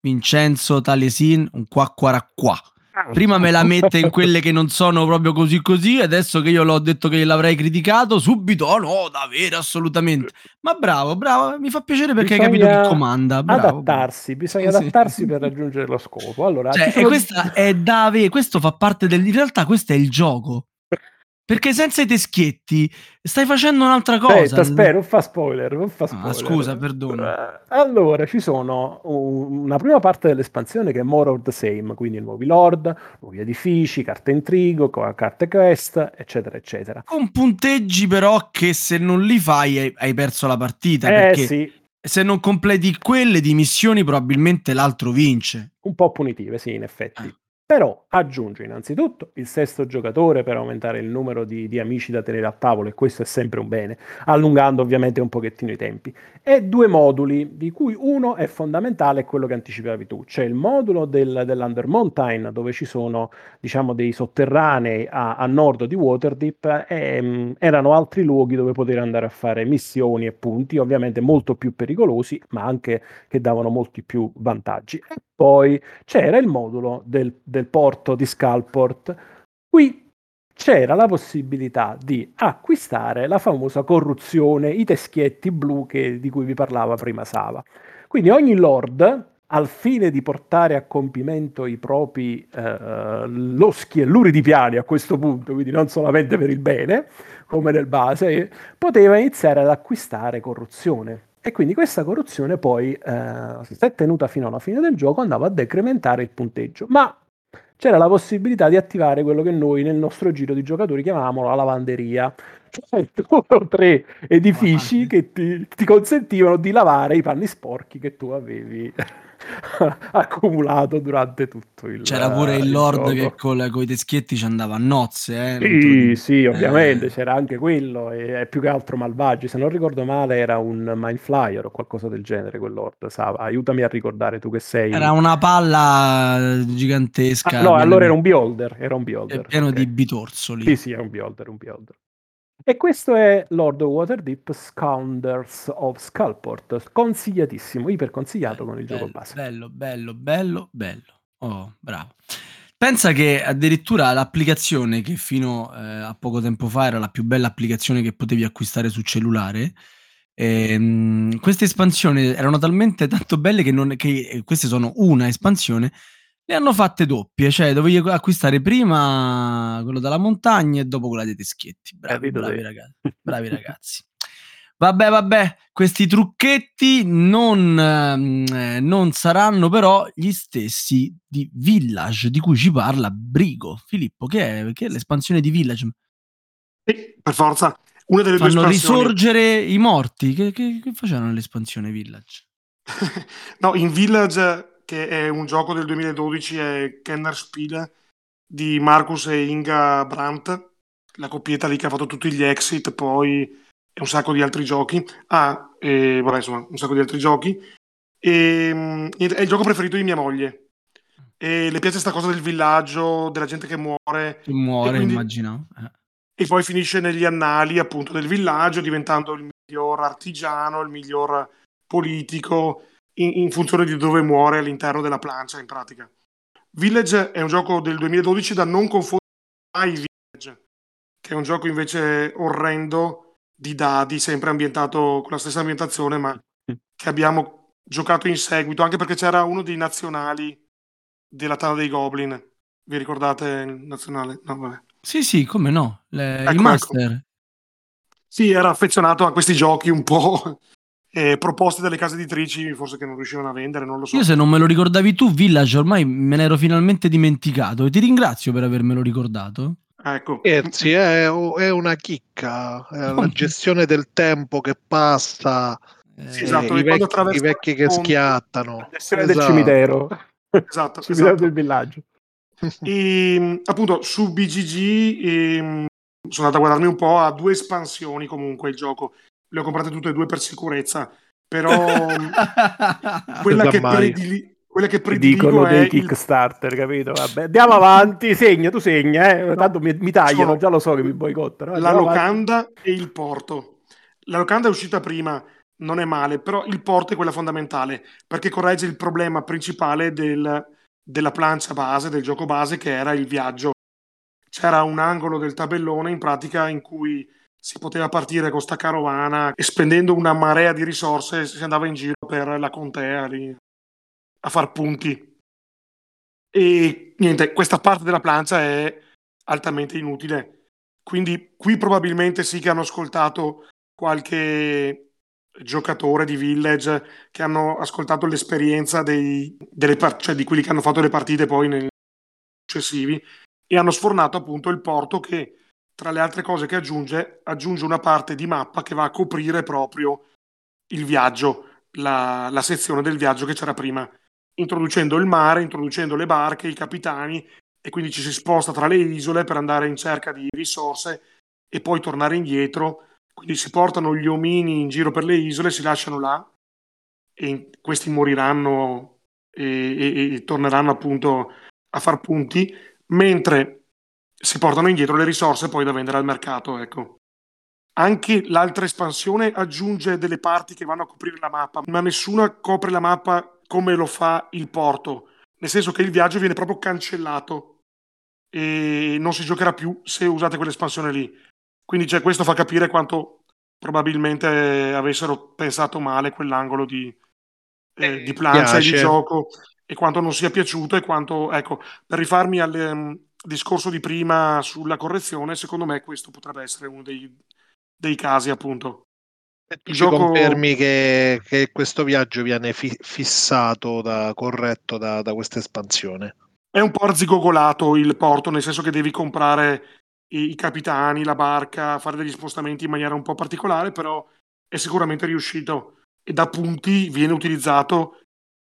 Vincenzo Taliesin, un qua qua qua. Prima me la mette in quelle che non sono proprio così così, adesso che io l'ho detto che l'avrei criticato, subito, oh no, davvero, assolutamente. Ma bravo, bravo, mi fa piacere perché bisogna hai capito chi comanda. Bravo, adattarsi, bisogna adattarsi per raggiungere lo scopo. Allora, cioè, sono... questa è da avere, questo fa parte del... In realtà questo è il gioco. Perché senza i teschietti stai facendo un'altra cosa. Aspetta, aspetta, non fa spoiler, non fa ah, spoiler. Ah, scusa, perdono. Eh, allora, ci sono una prima parte dell'espansione che è more of the same, quindi nuovi lord, nuovi edifici, carte intrigo, carte quest, eccetera, eccetera. Con punteggi però che se non li fai hai perso la partita. Eh, perché sì. se non completi quelle di missioni probabilmente l'altro vince. Un po' punitive, sì, in effetti. Eh. Però aggiunge innanzitutto il sesto giocatore per aumentare il numero di, di, amici da tenere a tavolo, e questo è sempre un bene, allungando ovviamente un pochettino i tempi. E due moduli, di cui uno è fondamentale, quello che anticipavi tu. C'è il modulo del, dell'Under Mountain, dove ci sono, diciamo, dei sotterranei a, a nord di Waterdeep, e mh, mm, erano altri luoghi dove poter andare a fare missioni e punti, ovviamente molto più pericolosi, ma anche che davano molti più vantaggi. E poi c'era il modulo del, del porto di Skullport. Qui c'era la possibilità di acquistare la famosa corruzione, i teschietti blu che, di cui vi parlava prima Sava. Quindi ogni lord, al fine di portare a compimento i propri eh, loschi e luridi piani a questo punto, quindi non solamente per il bene, come nel base, poteva iniziare ad acquistare corruzione. E quindi questa corruzione poi, eh, se è tenuta fino alla fine del gioco, andava a decrementare il punteggio. Ma c'era la possibilità di attivare quello che noi nel nostro giro di giocatori chiamavamo la lavanderia. Cioè due o tre edifici che ti, ti consentivano di lavare i panni sporchi che tu avevi accumulato durante tutto il C'era pure il, il Lord gioco. che con, con, i teschietti ci andava a nozze. Eh? Sì, sì, ovviamente eh. c'era anche quello, e, e più che altro malvagi. Se non ricordo male, era un Mind Flyer o qualcosa del genere. Quel Lord, Sava. aiutami a ricordare tu che sei. Era una palla gigantesca. Ah, no, allora era un Beholder. Era un beholder pieno okay. di bitorzoli. Sì, sì, è un Beholder, un Beholder. E questo è Lord Waterdeep Scounders of Skullport, consigliatissimo, iper consigliato con il bello, gioco base. Bello, bello, bello, bello. Oh, bravo. Pensa che addirittura l'applicazione che fino eh, a poco tempo fa era la più bella applicazione che potevi acquistare su cellulare, ehm, queste espansioni erano talmente tanto belle che, non, che eh, queste sono una espansione le hanno fatte doppie, cioè dovevi acquistare prima quello della montagna e dopo quella dei teschietti. Bravi, bravi ragazzi. Bravi ragazzi. Vabbè, vabbè, questi trucchetti non, eh, non, saranno però gli stessi di Village di cui ci parla Brigo. Filippo, che è, che è l'espansione di Village? Sì, per forza. Una delle Fanno due risorgere i morti. Che, che, che facevano nell'espansione Village? no, in Village che è un gioco del 2012, è Kenner Spiel di Marcus e Inga Brandt, la coppietta lì che ha fatto tutti gli exit, poi un sacco di altri giochi. Ah, e, vabbè, insomma, un sacco di altri giochi. E, mm, è il gioco preferito di mia moglie. E le piace questa cosa del villaggio, della gente che muore. Che muore, quindi... immagino. Eh. E poi finisce negli annali appunto del villaggio, diventando il miglior artigiano, il miglior politico in, in funzione di dove muore all'interno della plancia, in pratica. Village è un gioco del 2012 da non confondere mai Village, che è un gioco invece orrendo di dadi, sempre ambientato con la stessa ambientazione, ma che abbiamo giocato in seguito, anche perché c'era uno dei nazionali della Tana dei Goblin. Vi ricordate il nazionale? No, vabbè. Sì, sì, come no? Le, ecco, il ecco. Master. Ecco. Sì, era affezionato a questi giochi un po' eh, proposte dalle case editrici, forse che non riuscivano a vendere, non lo so. Io se non me lo ricordavi tu, Village, ormai me ne ero finalmente dimenticato e ti ringrazio per avermelo ricordato. Ecco. Eh, sì, è, è, una chicca, è la gestione del tempo che passa, eh, sì, esatto, i, vecchi, i vecchi che schiattano. La gestione esatto. del cimitero. Esatto, cimitero esatto. del villaggio. E, appunto su BGG e, ehm, sono andato a guardarmi un po', ha due espansioni comunque il gioco le ho comprate tutte e due per sicurezza, però quella che, predili- quella che prediligo dicono dei il... Kickstarter, capito? Vabbè, andiamo avanti, segna, tu segna, eh. tanto mi, mi tagliano, Sono già lo so che mi boicottano. La locanda avanti. e il porto. La locanda è uscita prima, non è male, però il porto è quella fondamentale, perché corregge il problema principale del, della plancia base, del gioco base, che era il viaggio. C'era un angolo del tabellone in pratica in cui si poteva partire con sta carovana e spendendo una marea di risorse si andava in giro per la contea lì a far punti. E niente, questa parte della plancia è altamente inutile. Quindi qui probabilmente sì che hanno ascoltato qualche giocatore di Village che hanno ascoltato l'esperienza dei, delle, cioè di quelli che hanno fatto le partite poi nei successivi e hanno sfornato appunto il porto che tra le altre cose che aggiunge aggiunge una parte di mappa che va a coprire proprio il viaggio la, la sezione del viaggio che c'era prima introducendo il mare, introducendo le barche, i capitani e quindi ci si sposta tra le isole per andare in cerca di risorse e poi tornare indietro. Quindi si portano gli omini in giro per le isole, si lasciano là e questi moriranno e, e, e torneranno appunto a far punti, mentre si portano indietro le risorse poi da vendere al mercato. Ecco. Anche l'altra espansione aggiunge delle parti che vanno a coprire la mappa, ma nessuna copre la mappa come lo fa il Porto, nel senso che il viaggio viene proprio cancellato e non si giocherà più se usate quell'espansione lì. Quindi cioè, questo fa capire quanto probabilmente avessero pensato male quell'angolo di, eh, eh di plancia e di gioco e quanto non sia piaciuto e quanto, ecco, per rifarmi al um, discorso di prima sulla correzione, secondo me questo potrebbe essere uno dei, dei casi appunto. Tu gioco... confermi che, che, questo viaggio viene fi- fissato, da, corretto da, da questa espansione? È un po' arzigogolato il porto, nel senso che devi comprare i, i, capitani, la barca, fare degli spostamenti in maniera un po' particolare, però è sicuramente riuscito e da punti viene utilizzato.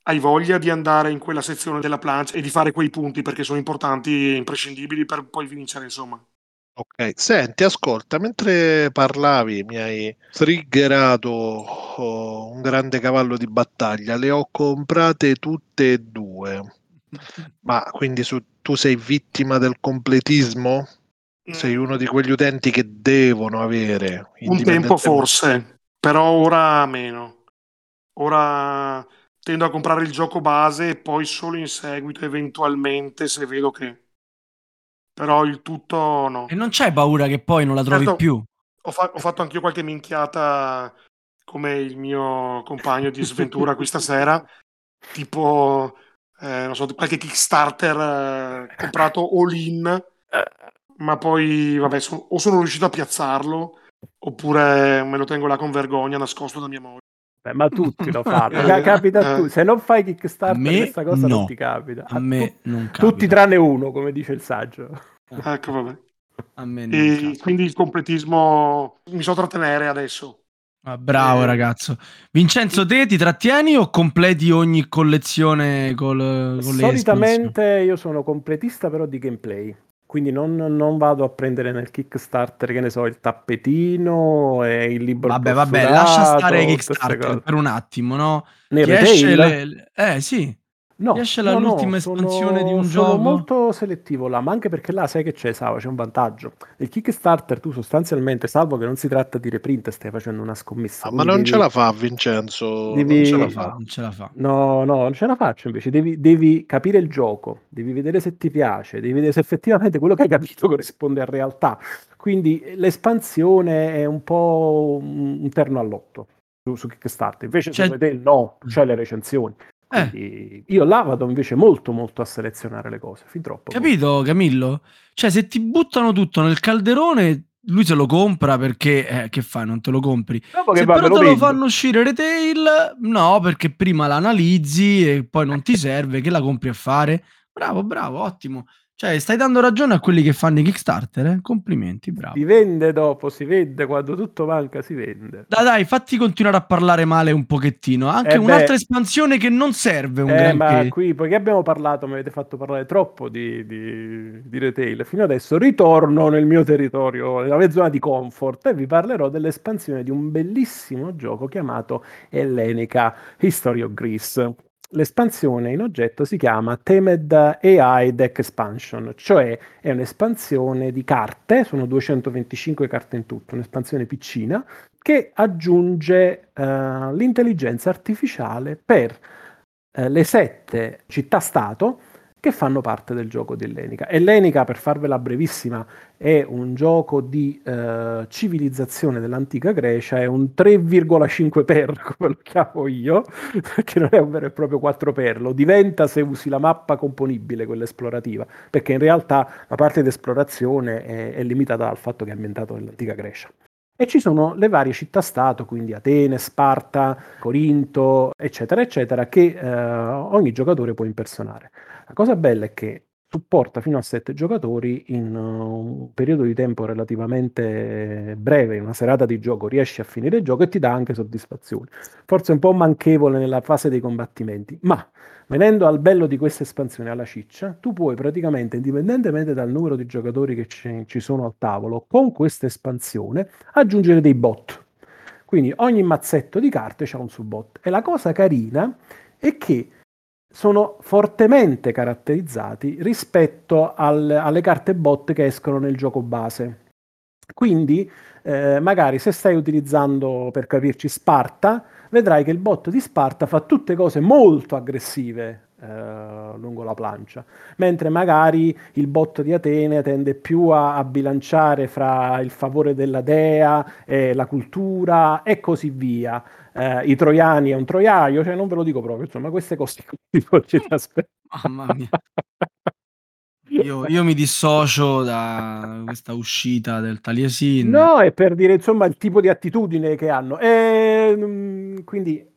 Hai voglia di andare in quella sezione della plancia e di fare quei punti perché sono importanti e imprescindibili per poi vincere, insomma. Ok, senti, ascolta, mentre parlavi mi hai triggerato oh, un grande cavallo di battaglia, le ho comprate tutte e due. Ma quindi su, tu sei vittima del completismo? Sei uno di quegli utenti che devono avere un tempo forse, però ora meno. Ora tendo a comprare il gioco base e poi solo in seguito eventualmente se vedo che però il tutto no. E non c'hai paura che poi non la trovi certo, più? Ho, fa- ho fatto anch'io qualche minchiata come il mio compagno di sventura questa sera, tipo, eh, non so, qualche Kickstarter eh, comprato all-in, ma poi, vabbè, so- o sono riuscito a piazzarlo, oppure me lo tengo là con vergogna nascosto da mia moglie. Beh, ma tutti lo fanno, capita a tutti. Se non fai Kickstarter, questa cosa no. non ti capita. A, a me tu- non capita. Tutti tranne uno, come dice il saggio. Ecco, vabbè. A me non e quindi il completismo mi so trattenere adesso. Ah, bravo eh. ragazzo. Vincenzo, te ti trattieni o completi ogni collezione col, con Solitamente io sono completista però di gameplay quindi non, non, vado a prendere nel Kickstarter, che ne so, il tappetino e il libro. Vabbè, vabbè, lascia stare Kickstarter per un attimo, no? Nel retail? Le... Eh sì, No, esce no, l'ultima no, espansione sono, di un sono gioco. Sono molto selettivo là, ma anche perché là sai che c'è, Sava, c'è un vantaggio. Nel Kickstarter tu sostanzialmente, salvo che non si tratta di reprint, stai facendo una scommessa. Ah, ma non devi... ce la fa Vincenzo, devi... non ce la fa. Non ce la fa. No, no, non ce la faccio invece, devi, devi, capire il gioco, devi vedere se ti piace, devi vedere se effettivamente quello che hai capito corrisponde a realtà. Quindi l'espansione è un po' un terno all'otto su, su Kickstarter. Invece c'è... su te no, c'è le recensioni. Eh. Io là vado invece molto molto a selezionare le cose, fin troppo. Capito. Camillo? Cioè se ti buttano tutto nel calderone, lui se lo compra perché eh, che fai? Non te lo compri. Dopo se però lo te lo fanno uscire retail, no, perché prima l'analizzi e poi non ti serve, che la compri a fare? Bravo, bravo, ottimo. Cioè, stai dando ragione a quelli che fanno i Kickstarter, eh? Complimenti, bravo. Si vende dopo, si vende, quando tutto manca si vende. Dai, dai, fatti continuare a parlare male un pochettino. Anche eh un'altra espansione che non serve un eh, Ma qui, poiché abbiamo parlato, mi avete fatto parlare troppo di, di, di, retail, fino adesso ritorno nel mio territorio, nella mia zona di comfort, e vi parlerò dell'espansione di un bellissimo gioco chiamato Ellenica History of Greece L'espansione in oggetto si chiama Temed AI Deck Expansion, cioè è un'espansione di carte, sono 225 carte in tutto, un'espansione piccina, che aggiunge uh, l'intelligenza artificiale per uh, le sette città-stato che fanno parte del gioco di Ellenica. Ellenica, per farvela brevissima, è un gioco di eh, civilizzazione dell'antica Grecia, è un 3,5 per, come lo chiamo io, che non è un vero e proprio 4 per, lo diventa se usi la mappa componibile, quella esplorativa, perché in realtà la parte di esplorazione è, è limitata dal fatto che è ambientato nell'antica Grecia. E ci sono le varie città-stato, quindi Atene, Sparta, Corinto, eccetera, eccetera, che eh, ogni giocatore può impersonare. La cosa bella è che supporta fino a 7 giocatori in uh, un periodo di tempo relativamente breve, in una serata di gioco riesci a finire il gioco e ti dà anche soddisfazione. Forse un po' manchevole nella fase dei combattimenti, ma venendo al bello di questa espansione alla ciccia, tu puoi praticamente, indipendentemente dal numero di giocatori che ci, ci sono al tavolo, con questa espansione aggiungere dei bot. Quindi ogni mazzetto di carte c'ha un subbot. E la cosa carina è che sono fortemente caratterizzati rispetto al, alle carte bot che escono nel gioco base. Quindi, eh, magari se stai utilizzando, per capirci, Sparta, vedrai che il bot di Sparta fa tutte cose molto aggressive eh, lungo la plancia, mentre magari il bot di Atene tende più a, a, bilanciare fra il favore della dea e la cultura e così via eh, i troiani è un troiaio, cioè non ve lo dico proprio, insomma, queste cose aspettare. Mamma mia. Io, io, mi dissocio da questa uscita del Taliesin. No, è per dire insomma il tipo di attitudine che hanno. E, ehm, quindi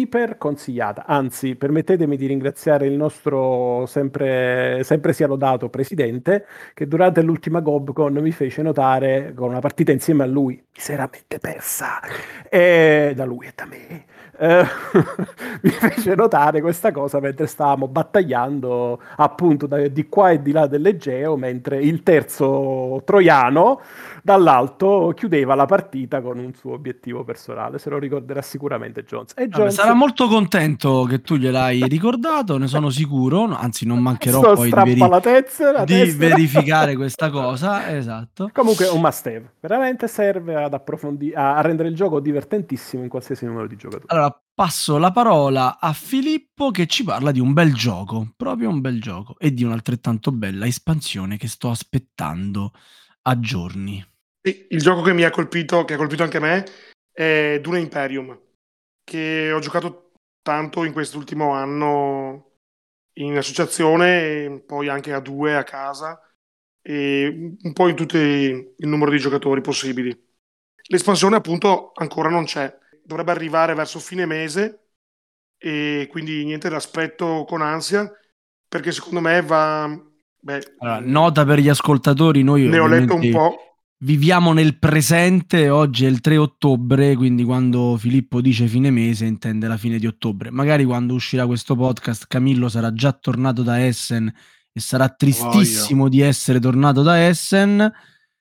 iper consigliata. Anzi, permettetemi di ringraziare il nostro sempre, sempre sia lodato presidente che durante l'ultima Gobcon mi fece notare con una partita insieme a lui, miseramente persa, e da lui e da me. Eh, mi fece notare questa cosa mentre stavamo battagliando appunto da, di qua e di là dell'Egeo, mentre il terzo troiano dall'alto chiudeva la partita con un suo obiettivo personale. Se lo ricorderà sicuramente Jones. E Jones... Vabbè, sarà molto contento che tu gliel'hai ricordato, ne sono sicuro. Anzi, non mancherò Sto poi di, veri... tezza, di verificare questa cosa. Esatto. Comunque, un must have. Veramente serve ad approfondire, a rendere il gioco divertentissimo in qualsiasi numero di giocatori. Allora, passo la parola a Filippo che ci parla di un bel gioco, proprio un bel gioco, e di un'altrettanto bella espansione che sto aspettando a giorni. Il gioco che mi ha colpito, che ha colpito anche me, è Dune Imperium, che ho giocato tanto in quest'ultimo anno in associazione e poi anche a due a casa e un po' in tutto il numero di giocatori possibili. L'espansione appunto ancora non c'è, dovrebbe arrivare verso fine mese e quindi niente l'aspetto con ansia perché secondo me va... Beh, allora, nota per gli ascoltatori, noi ne ho letto un po' viviamo nel presente, oggi è il 3 ottobre, quindi quando Filippo dice fine mese intende la fine di ottobre. Magari quando uscirà questo podcast Camillo sarà già tornato da Essen e sarà tristissimo oh, di essere tornato da Essen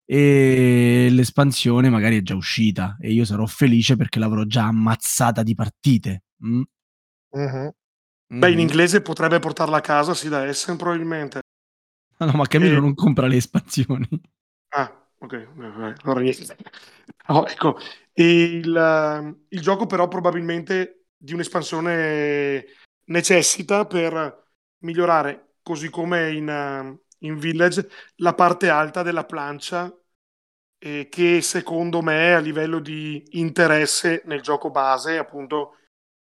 e l'espansione magari è già uscita e io sarò felice perché l'avrò già ammazzata di partite. Mm? Uh-huh. Mm. Beh, in inglese potrebbe portarla a casa, sì, da Essen probabilmente. No, ma Camillo e... non compra le espansioni. Ah, Ok, allora niente. Oh, ecco, il, ehm, il gioco però probabilmente di un'espansione necessita per migliorare, così come in, ehm, in Village, la parte alta della plancia eh, che secondo me a livello di interesse nel gioco base appunto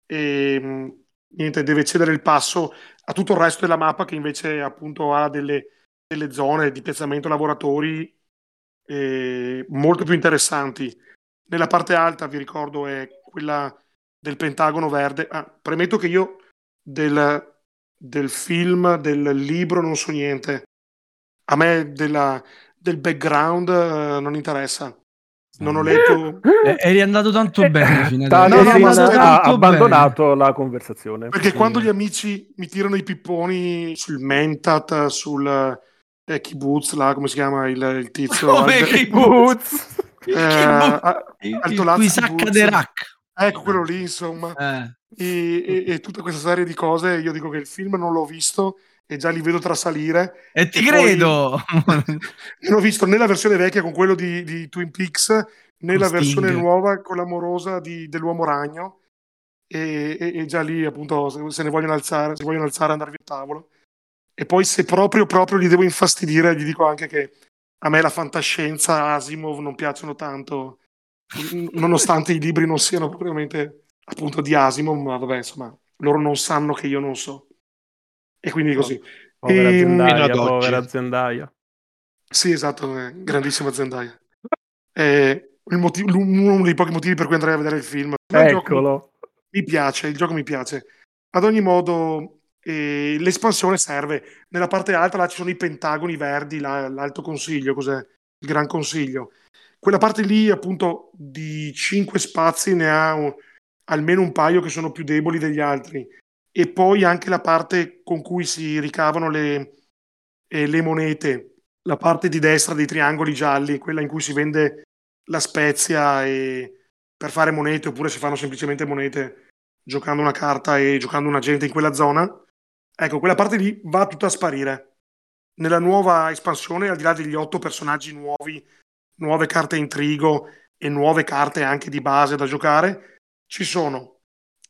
eh, niente, deve cedere il passo a tutto il resto della mappa che invece appunto ha delle, delle zone di piazzamento lavoratori eh, molto più interessanti. Nella parte alta, vi ricordo, è quella del Pentagono Verde. Ah, premetto che io del, del film, del libro non so niente. A me della, del background uh, non interessa. Non ho letto. Eh, eri andato tanto bene fino no, no, ha abbandonato bene. la conversazione. Perché sì. quando gli amici mi tirano i pipponi sul Mentat, sul eh, Kibbutz, là, come si chiama il, il tizio? Come al... Kibbutz? Eh, il sacca de rack. Ecco quello lì, insomma. Eh. E, e, e, tutta questa serie di cose, io dico che il film non l'ho visto e già li vedo trasalire. E ti e credo! non ho visto né la versione vecchia con quello di, di Twin Peaks, né con la Sting. versione nuova con l'amorosa di, dell'uomo ragno. E, e, già lì, appunto, se ne vogliono alzare, se vogliono alzare, andare via tavolo. E poi, se proprio, proprio li devo infastidire, gli dico anche che a me la fantascienza, Asimov non piacciono tanto, nonostante i libri non siano propriamente appunto di Asimov, ma vabbè, insomma, loro non sanno che io non so. E quindi così. Povera e, ehm, aziendaia, povera aziendaia. Sì, esatto, eh, grandissima aziendaia. Eh, motivo, uno dei pochi motivi per cui andrei a vedere il film. Eccolo. Il mi, mi piace, il gioco mi piace. Ad ogni modo, eh, l'espansione serve. Nella parte alta là ci sono i pentagoni verdi, là, l'alto consiglio, cos'è? Il gran consiglio. Quella parte lì, appunto, di cinque spazi ne ha un, almeno un paio che sono più deboli degli altri e poi anche la parte con cui si ricavano le, eh, le monete, la parte di destra dei triangoli gialli, quella in cui si vende la spezia e per fare monete oppure si fanno semplicemente monete giocando una carta e giocando un agente in quella zona. Ecco, quella parte lì va tutta a sparire. Nella nuova espansione, al di là degli otto personaggi nuovi, nuove carte intrigo e nuove carte anche di base da giocare, ci sono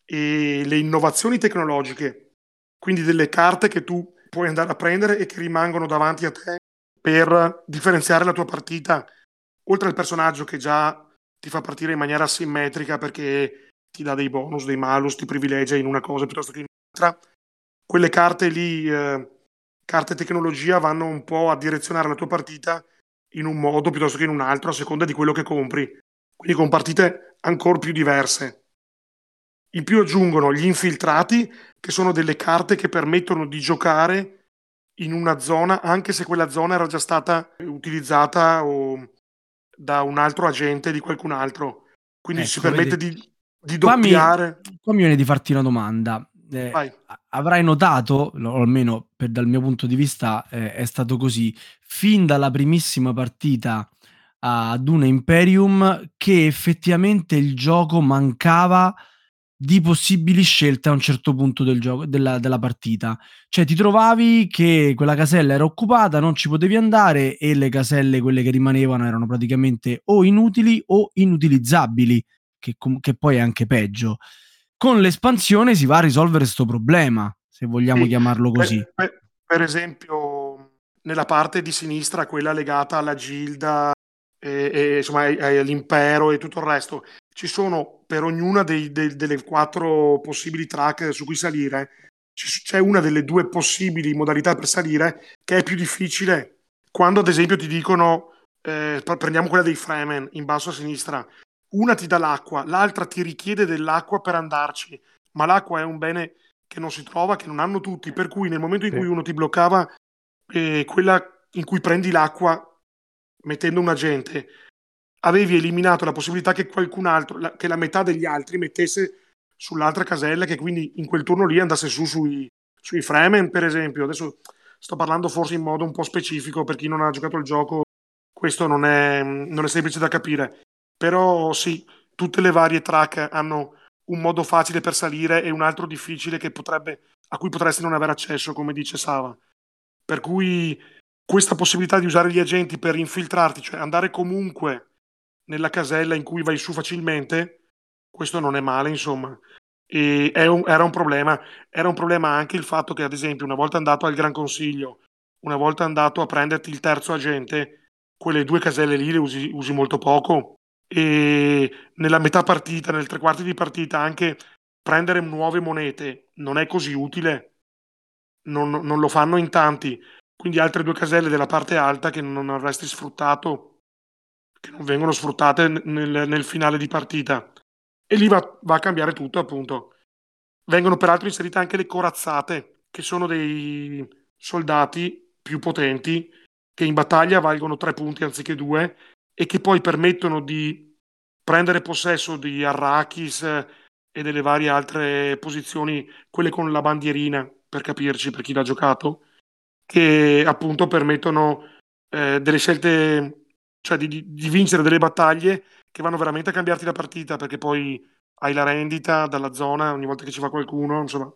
e le innovazioni tecnologiche, quindi delle carte che tu puoi andare a prendere e che rimangono davanti a te per differenziare la tua partita, oltre al personaggio che già ti fa partire in maniera simmetrica perché ti dà dei bonus, dei malus, ti privilegia in una cosa piuttosto che in un'altra. Quelle carte lì, eh, carte tecnologia, vanno un po' a direzionare la tua partita in un modo piuttosto che in un altro a seconda di quello che compri. Quindi con partite ancora più diverse. In più aggiungono gli infiltrati, che sono delle carte che permettono di giocare in una zona anche se quella zona era già stata utilizzata o da un altro agente di qualcun altro. Quindi ecco, si permette vedi. di, di doppiare. Qua mi, qua mi viene di farti una domanda. Eh, avrai notato, o almeno per, dal mio punto di vista eh, è stato così, fin dalla primissima partita ad una Imperium che effettivamente il gioco mancava di possibili scelte a un certo punto del gioco, della, della, partita. Cioè ti trovavi che quella casella era occupata, non ci potevi andare e le caselle, quelle che rimanevano, erano praticamente o inutili o inutilizzabili, che, che poi è anche peggio. Con l'espansione si va a risolvere questo problema, se vogliamo sì, chiamarlo così. Per, per, esempio, nella parte di sinistra, quella legata alla Gilda e, e insomma all'impero e tutto il resto, ci sono per ognuna dei, dei, delle quattro possibili track su cui salire, c'è una delle due possibili modalità per salire che è più difficile. Quando ad esempio ti dicono, eh, prendiamo quella dei Fremen in basso a sinistra, una ti dà l'acqua, l'altra ti richiede dell'acqua per andarci, ma l'acqua è un bene che non si trova, che non hanno tutti, per cui nel momento in cui uno ti bloccava eh, quella in cui prendi l'acqua mettendo un agente, avevi eliminato la possibilità che qualcun altro, la, che la metà degli altri mettesse sull'altra casella, che quindi in quel turno lì andasse su sui, sui Fremen, per esempio. Adesso sto parlando forse in modo un po' specifico per chi non ha giocato il gioco, questo non è, non è semplice da capire. Però sì, tutte le varie track hanno un modo facile per salire e un altro difficile potrebbe, a cui potresti non avere accesso, come dice Sava. Per cui questa possibilità di usare gli agenti per infiltrarti, cioè andare comunque nella casella in cui vai su facilmente, questo non è male, insomma. E un, era un problema. Era un problema anche il fatto che, ad esempio, una volta andato al Gran Consiglio, una volta andato a prenderti il terzo agente, quelle due caselle lì le usi, usi molto poco. E nella metà partita, nel tre quarti di partita, anche prendere nuove monete non è così utile. Non, non lo fanno in tanti. Quindi altre due caselle della parte alta che non avresti sfruttato che non vengono sfruttate nel, nel finale di partita. E lì va, va, a cambiare tutto, appunto. Vengono peraltro inserite anche le corazzate, che sono dei soldati più potenti che in battaglia valgono tre punti anziché due e che poi permettono di prendere possesso di Arrakis e delle varie altre posizioni, quelle con la bandierina, per capirci, per chi l'ha giocato, che appunto permettono eh, delle scelte, cioè di, di, vincere delle battaglie che vanno veramente a cambiarti la partita, perché poi hai la rendita dalla zona ogni volta che ci va qualcuno, insomma,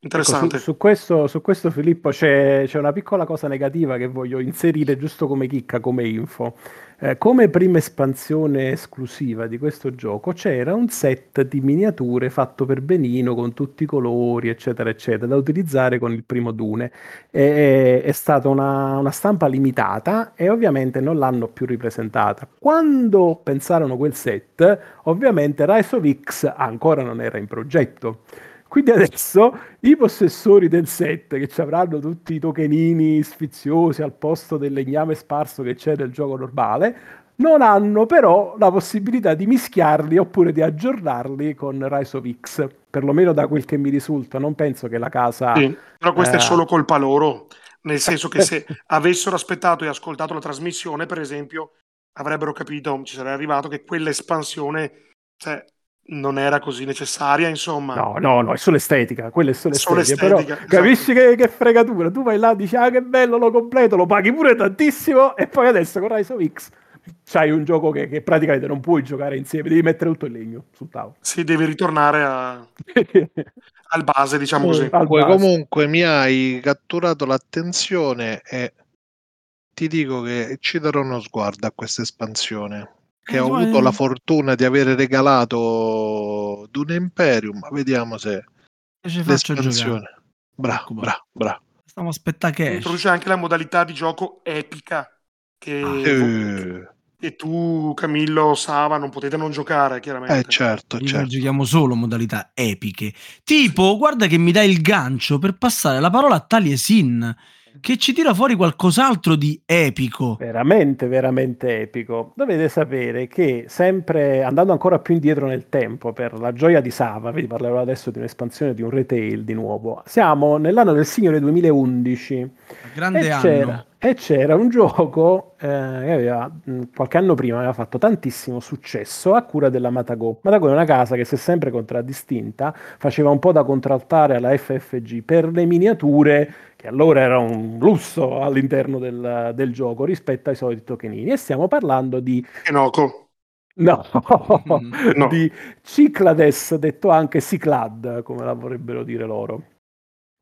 Interessante. Ecco, su, su, questo, su, questo, Filippo, c'è, c'è, una piccola cosa negativa che voglio inserire giusto come chicca, come info. Eh, come prima espansione esclusiva di questo gioco c'era un set di miniature fatto per benino con tutti i colori, eccetera, eccetera, da utilizzare con il primo Dune. E, è stata una, una stampa limitata e ovviamente non l'hanno più ripresentata. Quando pensarono quel set, ovviamente Rise of X ancora non era in progetto. Quindi adesso i possessori del set che ci avranno tutti i tokenini sfiziosi al posto del legname sparso che c'è nel gioco normale, non hanno però la possibilità di mischiarli oppure di aggiornarli con Rise of X, perlomeno da quel che mi risulta. Non penso che la casa. Sì, però questa eh... è solo colpa loro, nel senso che se avessero aspettato e ascoltato la trasmissione, per esempio, avrebbero capito, ci sarebbe arrivato che quell'espansione. Cioè, non era così necessaria, insomma. No, no, no, è solo estetica, quella è solo, solo estetica, estetica però esatto. capisci che, che, fregatura, tu vai là, dici, ah che bello, lo completo, lo paghi pure tantissimo e poi adesso con Rise of X c'hai un gioco che, che, praticamente non puoi giocare insieme, devi mettere tutto il legno sul tavolo. Sì, devi ritornare a... al base, diciamo così. Base. Comunque mi hai catturato l'attenzione e ti dico che ci darò uno sguardo a questa espansione che eh, ho avuto la fortuna di avere regalato Dune Imperium. Vediamo se ci l'espansione. Bravo, bravo, bravo. Stiamo aspettando che introduce anche la modalità di gioco epica che, ah, e tu Camillo Sava non potete non giocare chiaramente eh certo, certo. giochiamo solo modalità epiche tipo guarda che mi dai il gancio per passare la parola a Taliesin che ci tira fuori qualcos'altro di epico. Veramente, veramente epico. Dovete sapere che sempre andando ancora più indietro nel tempo, per la gioia di Sava, vi parlerò adesso di un'espansione di un retail di nuovo. Siamo nell'anno del Signore 2011. Grande anno. E c'era un gioco eh, che aveva qualche anno prima aveva fatto tantissimo successo a cura della Matago. Matago è una casa che si è sempre contraddistinta, faceva un po' da contraltare alla FFG per le miniature che allora era un lusso all'interno del, del gioco rispetto ai soliti tokenini. E stiamo parlando di... Enoco. No, mm, no, di Ciclades, detto anche Ciclad, come la vorrebbero dire loro.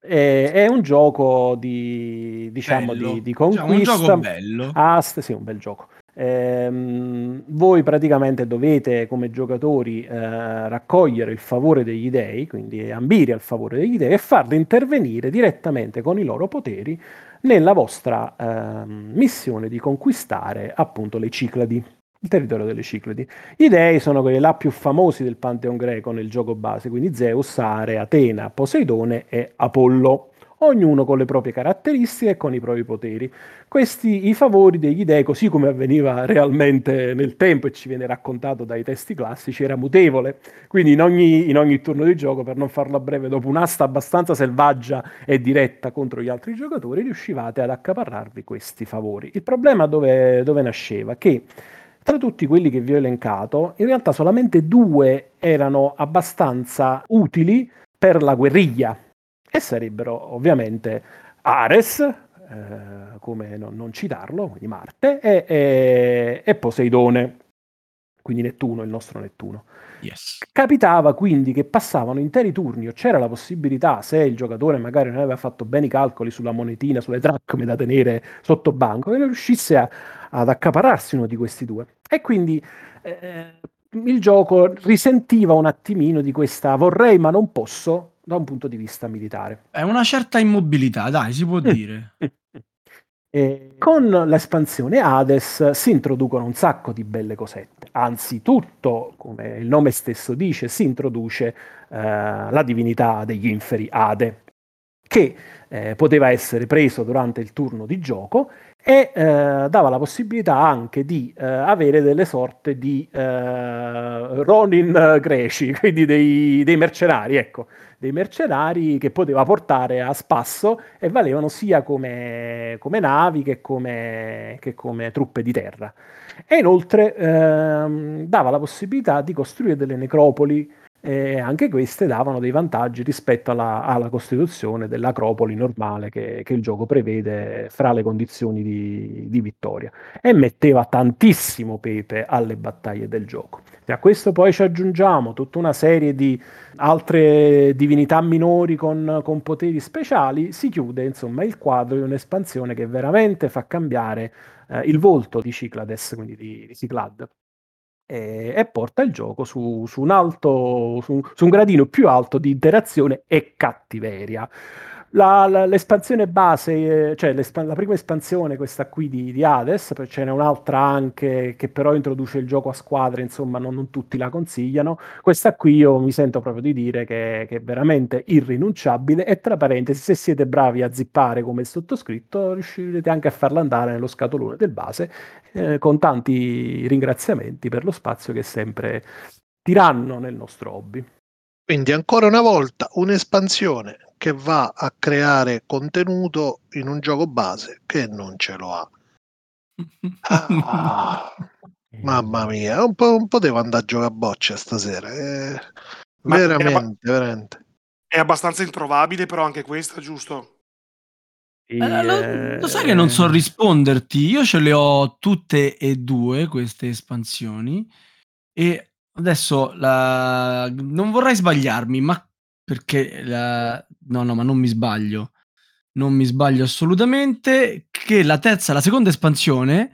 È, è un gioco di, diciamo, di, di, conquista. Cioè, un gioco bello. Ast, sì, un bel gioco. Ehm, voi praticamente dovete come giocatori eh, raccogliere il favore degli dei, quindi ambire al favore degli dei e farli intervenire direttamente con i loro poteri nella vostra eh, missione di conquistare appunto le Cicladi, il territorio delle Cicladi. I dei sono quelli là più famosi del Pantheon greco nel gioco base, quindi Zeus, Are, Atena, Poseidone e Apollo ognuno con le proprie caratteristiche e con i propri poteri. Questi i favori degli dei, così come avveniva realmente nel tempo e ci viene raccontato dai testi classici, era mutevole. Quindi in ogni, in ogni turno di gioco, per non farla breve, dopo un'asta abbastanza selvaggia e diretta contro gli altri giocatori, riuscivate ad accaparrarvi questi favori. Il problema dove, dove nasceva? Che tra tutti quelli che vi ho elencato, in realtà solamente due erano abbastanza utili per la guerriglia, e sarebbero ovviamente Ares, eh, come non, non, citarlo, quindi Marte, e, e, e, Poseidone, quindi Nettuno, il nostro Nettuno. Yes. Capitava quindi che passavano interi turni o c'era la possibilità, se il giocatore magari non aveva fatto bene i calcoli sulla monetina, sulle dracme da tenere sotto banco, che riuscisse a, ad accapararsi uno di questi due. E quindi eh, il gioco risentiva un attimino di questa vorrei ma non posso da un punto di vista militare. È una certa immobilità, dai, si può dire. E con l'espansione Hades si introducono un sacco di belle cosette. Anzitutto, come il nome stesso dice, si introduce eh, la divinità degli inferi Ade. che eh, poteva essere preso durante il turno di gioco e eh, dava la possibilità anche di eh, avere delle sorte di eh, Ronin greci, quindi dei, dei, mercenari, ecco, dei mercenari che poteva portare a spasso e valevano sia come, come navi che come, che come, truppe di terra. E inoltre ehm, dava la possibilità di costruire delle necropoli e anche queste davano dei vantaggi rispetto alla, alla costituzione dell'acropoli normale che, che, il gioco prevede fra le condizioni di, di, vittoria. E metteva tantissimo pepe alle battaglie del gioco. E a questo poi ci aggiungiamo tutta una serie di altre divinità minori con, con poteri speciali, si chiude insomma il quadro di un'espansione che veramente fa cambiare eh, il volto di Cyclades, quindi di, di Cyclad e, e porta il gioco su, su, un alto, su, su un gradino più alto di interazione e cattiveria. La, la, l'espansione base, cioè la prima espansione, questa qui di, di Hades, ce n'è un'altra anche che però introduce il gioco a squadre, insomma non, non tutti la consigliano. Questa qui io mi sento proprio di dire che, che, è veramente irrinunciabile e tra parentesi se siete bravi a zippare come il sottoscritto riuscirete anche a farla andare nello scatolone del base eh, con tanti ringraziamenti per lo spazio che sempre tiranno nel nostro hobby. Quindi ancora una volta un'espansione che va a creare contenuto in un gioco base che non ce lo ha. Ah, mamma mia, un po', un po' devo andare a giocare a bocce stasera. Eh, veramente, è, veramente. È abbastanza introvabile, però anche questa, giusto? E, eh, lo, lo, sai che non so risponderti. Io ce le ho tutte e due queste espansioni. E adesso la... non vorrei sbagliarmi, ma perché la... no, no, ma non mi sbaglio. Non mi sbaglio assolutamente. Che la terza, la seconda espansione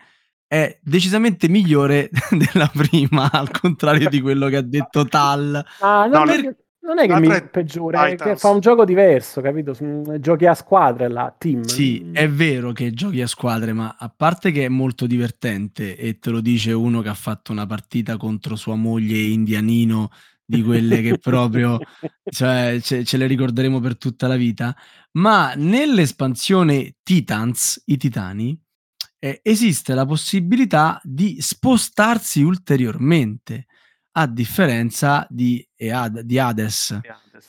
è decisamente migliore della prima, al contrario di quello che ha detto Tal. Ah, no, per... Non è che mi peggiora, è che fa un gioco diverso, capito? Giochi a squadre la team. Sì, è vero che giochi a squadre, ma a parte che è molto divertente e te lo dice uno che ha fatto una partita contro sua moglie indianino di quelle che proprio cioè, ce, ce, le ricorderemo per tutta la vita. Ma nell'espansione Titans, i titani, eh, esiste la possibilità di spostarsi ulteriormente a differenza di, di Hades,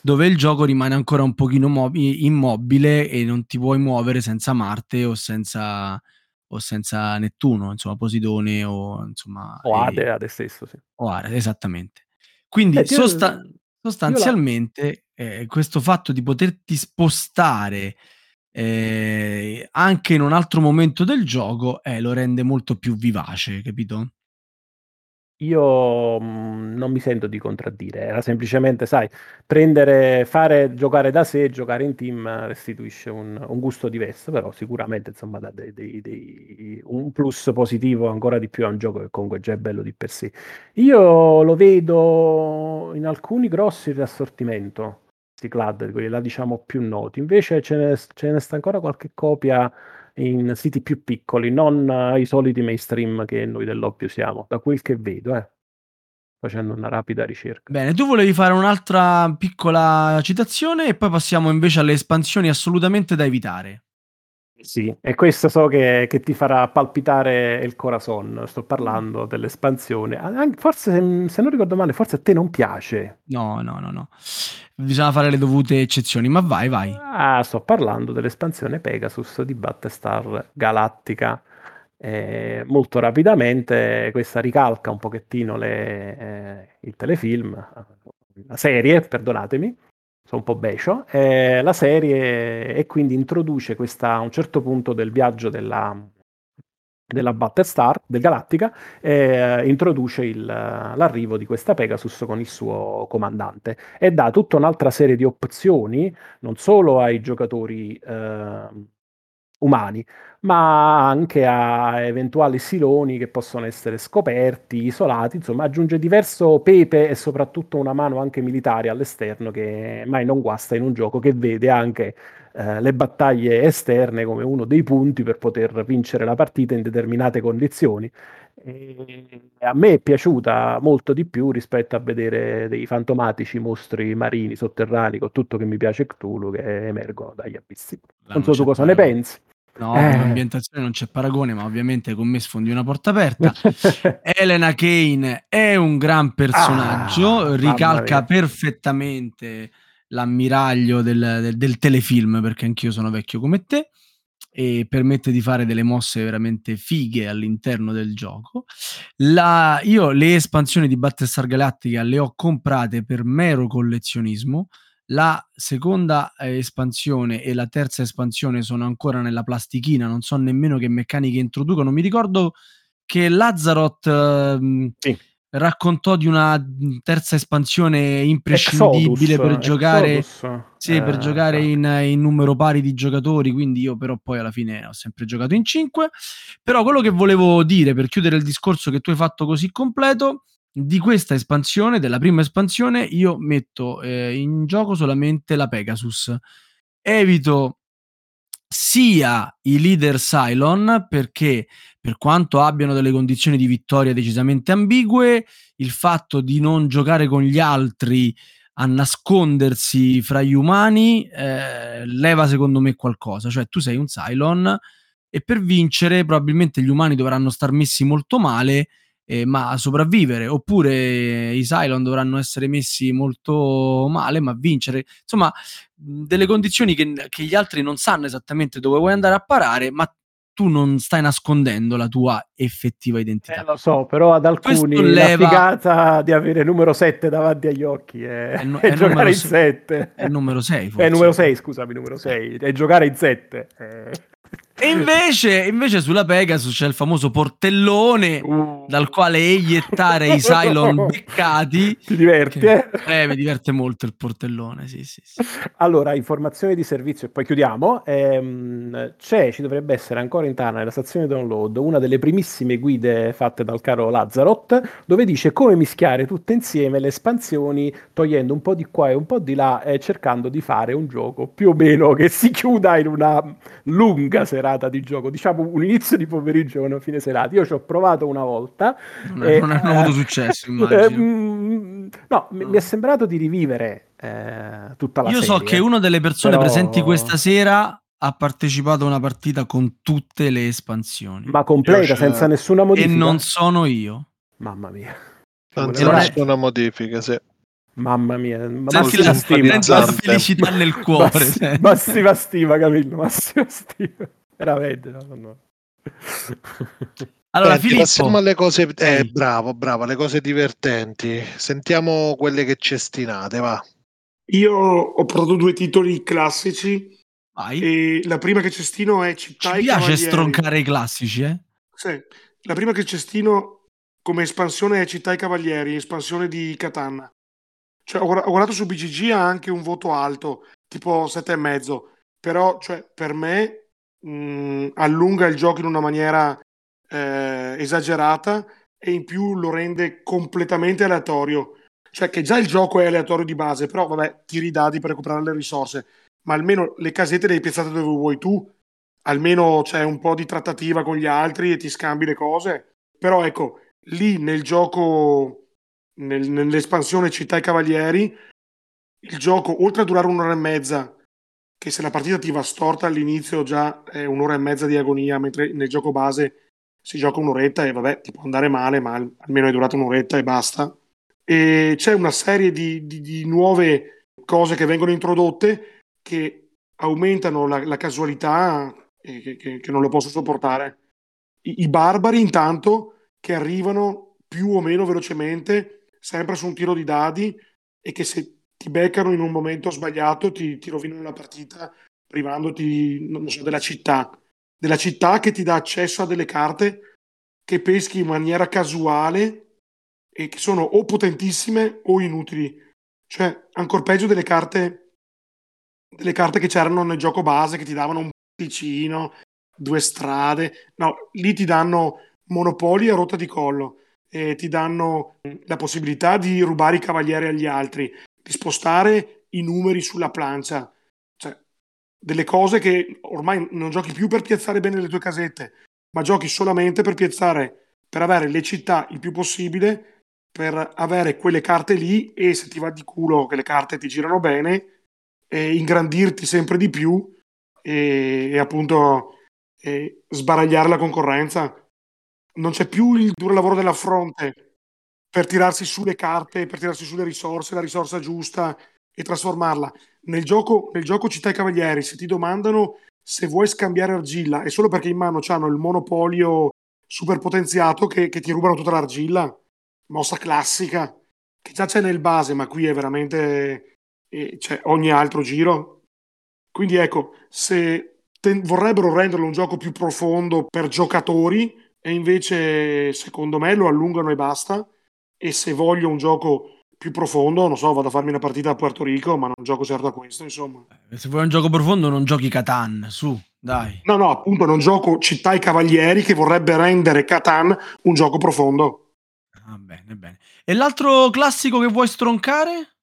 dove il gioco rimane ancora un pochino mob- immobile e non ti puoi muovere senza Marte o senza, o senza Nettuno, insomma Posidone o insomma... O Ade, Ade stesso, sì. O Ade, esattamente. Quindi eh, sosta- sostanzialmente eh, questo fatto di poterti spostare eh, anche in un altro momento del gioco eh, lo rende molto più vivace, capito? Io mh, non mi sento di contraddire, era semplicemente, sai, prendere, fare, giocare da sé, giocare in team restituisce un, un gusto diverso, però sicuramente insomma dà dei, dei, dei, un plus positivo ancora di più a un gioco che comunque già è bello di per sé. Io lo vedo in alcuni grossi riassortimento, Clad, quelli là diciamo più noti, invece ce ne, ce ne sta ancora qualche copia in siti più piccoli, non uh, i soliti mainstream che noi dell'Oppio siamo, da quel che vedo, eh, facendo una rapida ricerca. Bene, tu volevi fare un'altra piccola citazione e poi passiamo invece alle espansioni assolutamente da evitare. Sì, e questo so che, che, ti farà palpitare il corazon. Sto parlando dell'espansione. Forse, se non ricordo male, forse a te non piace. No, no, no, no. Bisogna fare le dovute eccezioni, ma vai, vai. Ah, sto parlando dell'espansione Pegasus di Battlestar Galactica. Eh, molto rapidamente questa ricalca un pochettino le, eh, il telefilm, la serie, perdonatemi, sono un po' becio, eh, la serie e quindi introduce questa, a un certo punto del viaggio della, della Battlestar, del Galattica, eh, introduce il, l'arrivo di questa Pegasus con il suo comandante e dà tutta un'altra serie di opzioni, non solo ai giocatori eh, umani, ma anche a eventuali siloni che possono essere scoperti, isolati, insomma aggiunge diverso pepe e soprattutto una mano anche militare all'esterno che mai non guasta in un gioco che vede anche eh, le battaglie esterne come uno dei punti per poter vincere la partita in determinate condizioni. E a me è piaciuta molto di più rispetto a vedere dei fantomatici mostri marini sotterranei con tutto che mi piace Cthulhu che emergono dagli abissi. Non so tu cosa ne pensi. No, eh. l'ambientazione non c'è paragone, ma ovviamente con me sfondi una porta aperta. Elena Kane è un gran personaggio, ah, ricalca perfettamente l'ammiraglio del, del, del, telefilm, perché anch'io sono vecchio come te, e permette di fare delle mosse veramente fighe all'interno del gioco. La, io le espansioni di Battlestar Galactica le ho comprate per mero collezionismo, la seconda eh, espansione e la terza espansione sono ancora nella plastichina, non so nemmeno che meccaniche introducono. Mi ricordo che Lazarot eh, sì. raccontò di una terza espansione imprescindibile Exodus, per giocare, sì, eh, per giocare in, in, numero pari di giocatori, quindi io però poi alla fine ho sempre giocato in 5. Però quello che volevo dire per chiudere il discorso che tu hai fatto così completo di questa espansione, della prima espansione, io metto eh, in gioco solamente la Pegasus. Evito sia i leader Cylon perché per quanto abbiano delle condizioni di vittoria decisamente ambigue, il fatto di non giocare con gli altri a nascondersi fra gli umani eh, leva secondo me qualcosa, cioè tu sei un Cylon e per vincere probabilmente gli umani dovranno star messi molto male eh, ma sopravvivere, oppure i Cylon dovranno essere messi molto male, ma vincere. Insomma, delle condizioni che, che gli altri non sanno esattamente dove vuoi andare a parare, ma tu non stai nascondendo la tua effettiva identità. Eh, lo so, però ad alcuni leva... la figata di avere numero 7 davanti agli occhi è, è, no, è, è giocare in 7. È il numero 6, forse. È il numero 6, scusami, numero 6. È giocare in 7. È... E invece, invece, sulla Pegasus c'è il famoso portellone uh. dal quale eiettare i Cylon beccati. Ti diverti, che, eh? eh? mi diverte molto il portellone, sì, sì, sì. Allora, informazioni di servizio e poi chiudiamo. Ehm, c'è, ci dovrebbe essere ancora in Tana, nella stazione download, una delle primissime guide fatte dal caro Lazarot, dove dice come mischiare tutte insieme le espansioni, togliendo un po' di qua e un po' di là, e cercando di fare un gioco più o meno che si chiuda in una lunga serata serata di gioco, diciamo un inizio di pomeriggio e una fine serata. Io ci ho provato una volta. Non, e, non hanno avuto successo, immagino. Eh, no, no, mi è sembrato di rivivere eh, tutta la Io serie. so che una delle persone però... presenti questa sera ha partecipato a una partita con tutte le espansioni. Ma completa, senza nessuna modifica. E non sono io. Mamma mia. Senza nessuna modifica, sì. Mamma mia, massima stima, la felicità nel cuore. Mass- massima stima, Camillo, massima stima. Veramente, no, no. Allora, Senti, passiamo alle cose. Eh, bravo, bravo, le cose divertenti. Sentiamo quelle che cestinate, va. Io ho prodotto due titoli classici. Vai. E la prima che cestino è Città Ci piace stroncare i classici, eh? Sì. La prima che cestino come espansione è Città e Cavalieri, espansione di Katana. Cioè, ho, guardato su BGG ha anche un voto alto, tipo 7,5. Però, cioè, per me mh, mm, allunga il gioco in una maniera eh, esagerata e in più lo rende completamente aleatorio. Cioè che già il gioco è aleatorio di base, però vabbè, tiri i dadi per recuperare le risorse, ma almeno le casette le hai piazzate dove vuoi tu, almeno c'è un po' di trattativa con gli altri e ti scambi le cose. Però ecco, lì nel gioco, nel, nell'espansione Città e Cavalieri, il gioco, oltre a durare un'ora e mezza, che se la partita ti va storta all'inizio già è un'ora e mezza di agonia, mentre nel gioco base si gioca un'oretta e vabbè, ti può andare male, ma almeno è durata un'oretta e basta. E c'è una serie di, di, di nuove cose che vengono introdotte che aumentano la, la casualità che, che, che, non lo posso sopportare. I, I barbari intanto che arrivano più o meno velocemente, sempre su un tiro di dadi e che se ti beccano in un momento sbagliato, ti, ti rovinano la partita privandoti, so, della città. Della città che ti dà accesso a delle carte che peschi in maniera casuale e che sono o potentissime o inutili. Cioè, ancora peggio delle carte, delle carte che c'erano nel gioco base che ti davano un piccino, due strade. No, lì ti danno monopoli a rotta di collo. E ti danno la possibilità di rubare i cavalieri agli altri, di spostare i numeri sulla plancia. Cioè, delle cose che ormai non giochi più per piazzare bene le tue casette, ma giochi solamente per piazzare, per avere le città il più possibile, per avere quelle carte lì e se ti va di culo che le carte ti girano bene, e ingrandirti sempre di più e, e appunto e sbaragliare la concorrenza. Non c'è più il duro lavoro della fronte per tirarsi su le carte, per tirarsi su le risorse, la risorsa giusta e trasformarla. Nel gioco, nel gioco Città e Cavalieri, se ti domandano se vuoi scambiare argilla, è solo perché in mano hanno il monopolio super potenziato che, che ti rubano tutta l'argilla. Mossa classica, che già c'è nel base, ma qui è veramente eh, c'è ogni altro giro. Quindi ecco, se te- vorrebbero renderlo un gioco più profondo per giocatori, e invece secondo me lo allungano e basta. E se voglio un gioco più profondo, non so, vado a farmi una partita a Puerto Rico, ma non gioco certo a questo, insomma. Eh, se vuoi un gioco profondo non giochi Catan, su, dai. No, no, appunto non gioco Città e Cavalieri che vorrebbe rendere Catan un gioco profondo. Ah, bene, bene. E l'altro classico che vuoi stroncare?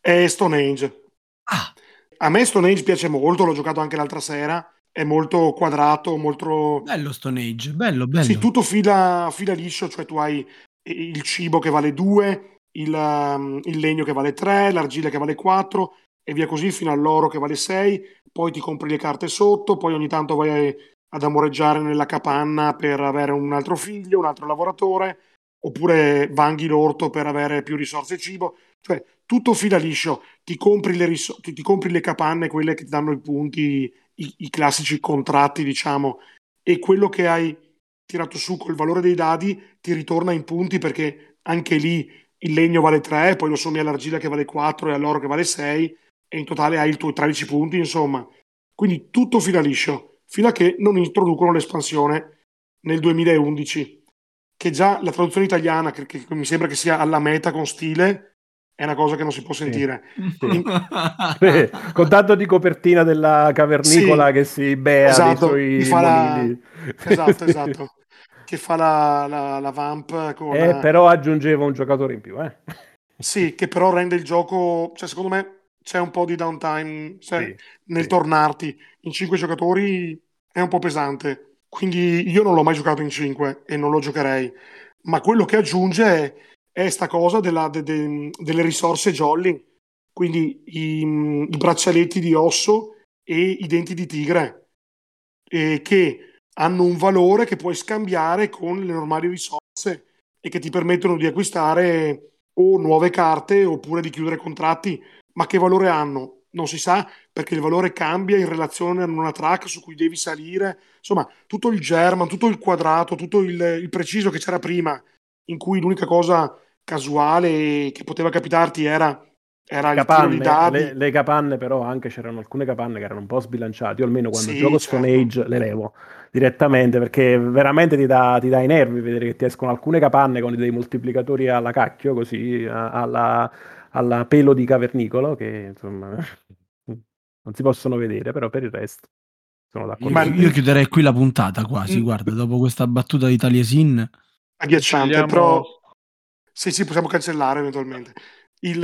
È Stone Age. Ah. A me Stone Age piace molto, l'ho giocato anche l'altra sera. È molto quadrato, molto... Bello Stone Age, bello, bello. Sì, tutto fila, fila liscio, cioè tu hai il cibo che vale 2, il, um, il, legno che vale 3, l'argilla che vale 4 e via così fino all'oro che vale 6, poi ti compri le carte sotto, poi ogni tanto vai ad amoreggiare nella capanna per avere un altro figlio, un altro lavoratore, oppure vanghi l'orto per avere più risorse e cibo, cioè tutto fila liscio, ti compri le, ris- ti, ti compri le capanne, quelle che ti danno i punti, i, i classici contratti diciamo, e quello che hai tirato su col valore dei dadi ti ritorna in punti perché anche lì il legno vale 3, poi lo sommi all'argilla che vale 4 e all'oro che vale 6 e in totale hai i tuoi 13 punti, insomma. Quindi tutto fila liscio, fino a che non introducono l'espansione nel 2011, che già la traduzione italiana, che, che mi sembra che sia alla meta con stile, è una cosa che non si può sentire. Sì. In... con tanto di copertina della cavernicola sì, che si bea esatto, dei suoi la... Esatto, esatto. che fa la, la, la vamp con... Eh, però aggiungeva un giocatore in più, eh. Sì, che però rende il gioco... Cioè, secondo me c'è un po' di downtime cioè, sì, nel tornarti. In cinque giocatori è un po' pesante. Quindi io non l'ho mai giocato in cinque e non lo giocherei. Ma quello che aggiunge è è sta cosa della, de, de, delle risorse jolly, quindi i, i, braccialetti di osso e i denti di tigre, eh, che hanno un valore che puoi scambiare con le normali risorse e che ti permettono di acquistare o nuove carte oppure di chiudere contratti. Ma che valore hanno? Non si sa perché il valore cambia in relazione a una track su cui devi salire. Insomma, tutto il German, tutto il quadrato, tutto il, il preciso che c'era prima, in cui l'unica cosa casuale che poteva capitarti era, era capanne, il tiro le, le, capanne però anche c'erano alcune capanne che erano un po' sbilanciate io almeno quando sì, gioco certo. Stone Age le levo direttamente perché veramente ti dà, ti dà, i nervi vedere che ti escono alcune capanne con dei moltiplicatori alla cacchio così alla, alla pelo di cavernicolo che insomma non si possono vedere però per il resto sono d'accordo io, io chiuderei qui la puntata quasi mm. guarda dopo questa battuta di Taliesin agghiacciante però sì, sì, possiamo cancellare eventualmente. Il,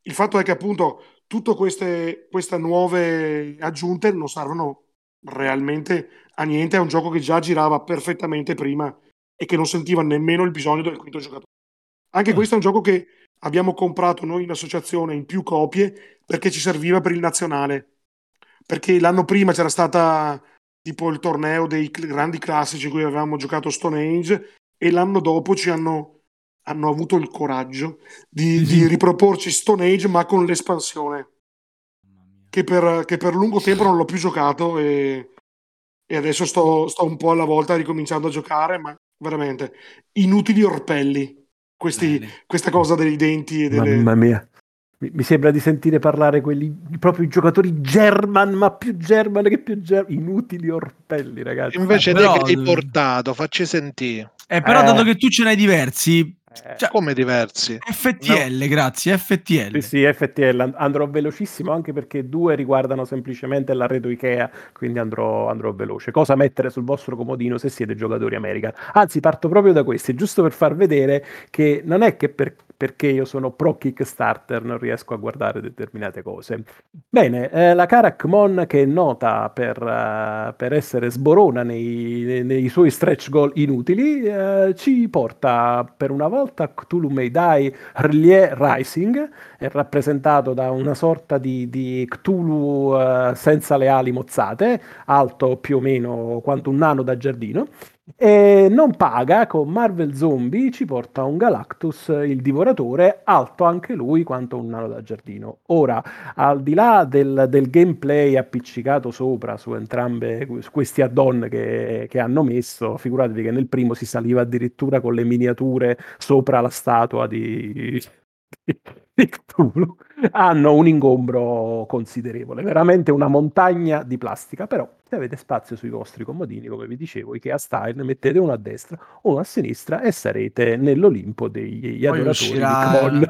il fatto è che appunto tutte queste, queste nuove aggiunte non servono realmente a niente, è un gioco che già girava perfettamente prima e che non sentiva nemmeno il bisogno del quinto giocatore. Anche mm. questo è un gioco che abbiamo comprato noi in associazione in più copie perché ci serviva per il nazionale. Perché l'anno prima c'era stata tipo il torneo dei grandi classici in cui avevamo giocato Stone Age e l'anno dopo ci hanno hanno avuto il coraggio di, di riproporci Stone Age ma con l'espansione che per, che per, lungo tempo non l'ho più giocato e, e adesso sto, sto, un po' alla volta ricominciando a giocare ma veramente inutili orpelli questi, questa cosa dei denti e delle... mamma mia mi, sembra di sentire parlare quelli proprio i giocatori German, ma più German che più German. Inutili orpelli, ragazzi. Invece eh, te però... che hai portato, facci sentire. Eh, però eh. dato che tu ce n'hai diversi, cioè, come diversi? FTL, no. grazie, FTL. Sì, sì, FTL. Andrò velocissimo anche perché due riguardano semplicemente l'arredo Ikea, quindi andrò, andrò veloce. Cosa mettere sul vostro comodino se siete giocatori American? Anzi, parto proprio da questi, giusto per far vedere che non è che per, perché io sono pro Kickstarter, non riesco a guardare determinate cose. Bene, eh, la Karakmon che è nota per, uh, per essere sborona nei, nei, suoi stretch goal inutili, uh, ci porta per una volta Cthulhu Die Rlie Rising, è rappresentato da una sorta di, di Cthulhu uh, senza le ali mozzate, alto più o meno quanto un nano da giardino, e non paga con Marvel Zombie ci porta un Galactus, il divoratore, alto anche lui quanto un nano da giardino. Ora, al di là del, del gameplay appiccicato sopra su entrambe su questi add-on che, che, hanno messo, figuratevi che nel primo si saliva addirittura con le miniature sopra la statua di, di Cthulhu hanno un ingombro considerevole, veramente una montagna di plastica, però se avete spazio sui vostri comodini, come vi dicevo, Ikea Style, mettete uno a destra, uno a sinistra e sarete nell'Olimpo degli Poi adoratori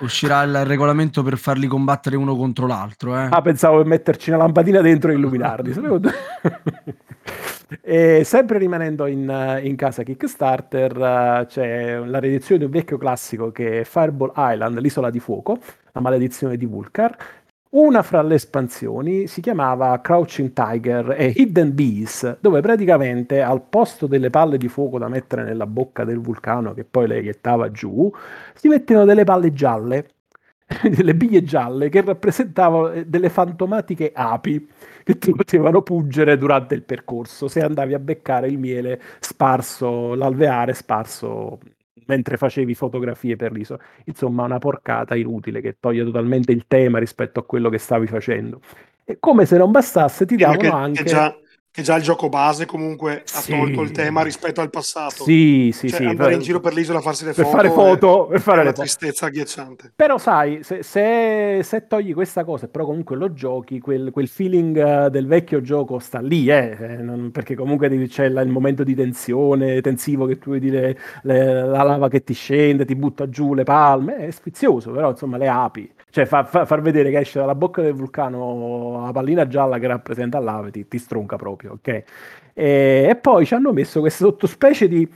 uscirà, il regolamento per farli combattere uno contro l'altro. Eh. Ah, pensavo di metterci una lampadina dentro e illuminarli. E sempre rimanendo in, in casa Kickstarter, uh, c'è la riedizione di un vecchio classico che è Fireball Island, l'isola di fuoco, la maledizione di Vulcar. Una fra le espansioni si chiamava Crouching Tiger e Hidden Bees, dove praticamente al posto delle palle di fuoco da mettere nella bocca del vulcano che poi le iettava giù, si mettevano delle palle gialle, delle biglie gialle che rappresentavano eh, delle fantomatiche api che ti potevano puggere durante il percorso se andavi a beccare il miele sparso, l'alveare sparso mentre facevi fotografie per l'isola. Insomma, una porcata inutile che toglie totalmente il tema rispetto a quello che stavi facendo. E come se non bastasse, ti davano che, anche. Che già, che già il gioco base comunque ha sì. tolto il tema rispetto al passato. Sì, sì, cioè, sì. Andare per, in giro per l'isola a farsi le per foto. Fare foto per fare è le tristezza agghiacciante. Però sai, se, se, se, togli questa cosa, però comunque lo giochi, quel, quel feeling uh, del vecchio gioco sta lì, eh, eh non, perché comunque c'è il momento di tensione, tensivo che tu vedi le, le, la lava che ti scende, ti butta giù le palme, è sfizioso, però insomma le api cioè, fa, fa, far vedere che esce dalla bocca del vulcano la pallina gialla che rappresenta l'ave ti, ti stronca proprio, ok? E, e poi ci hanno messo questa sottospecie di...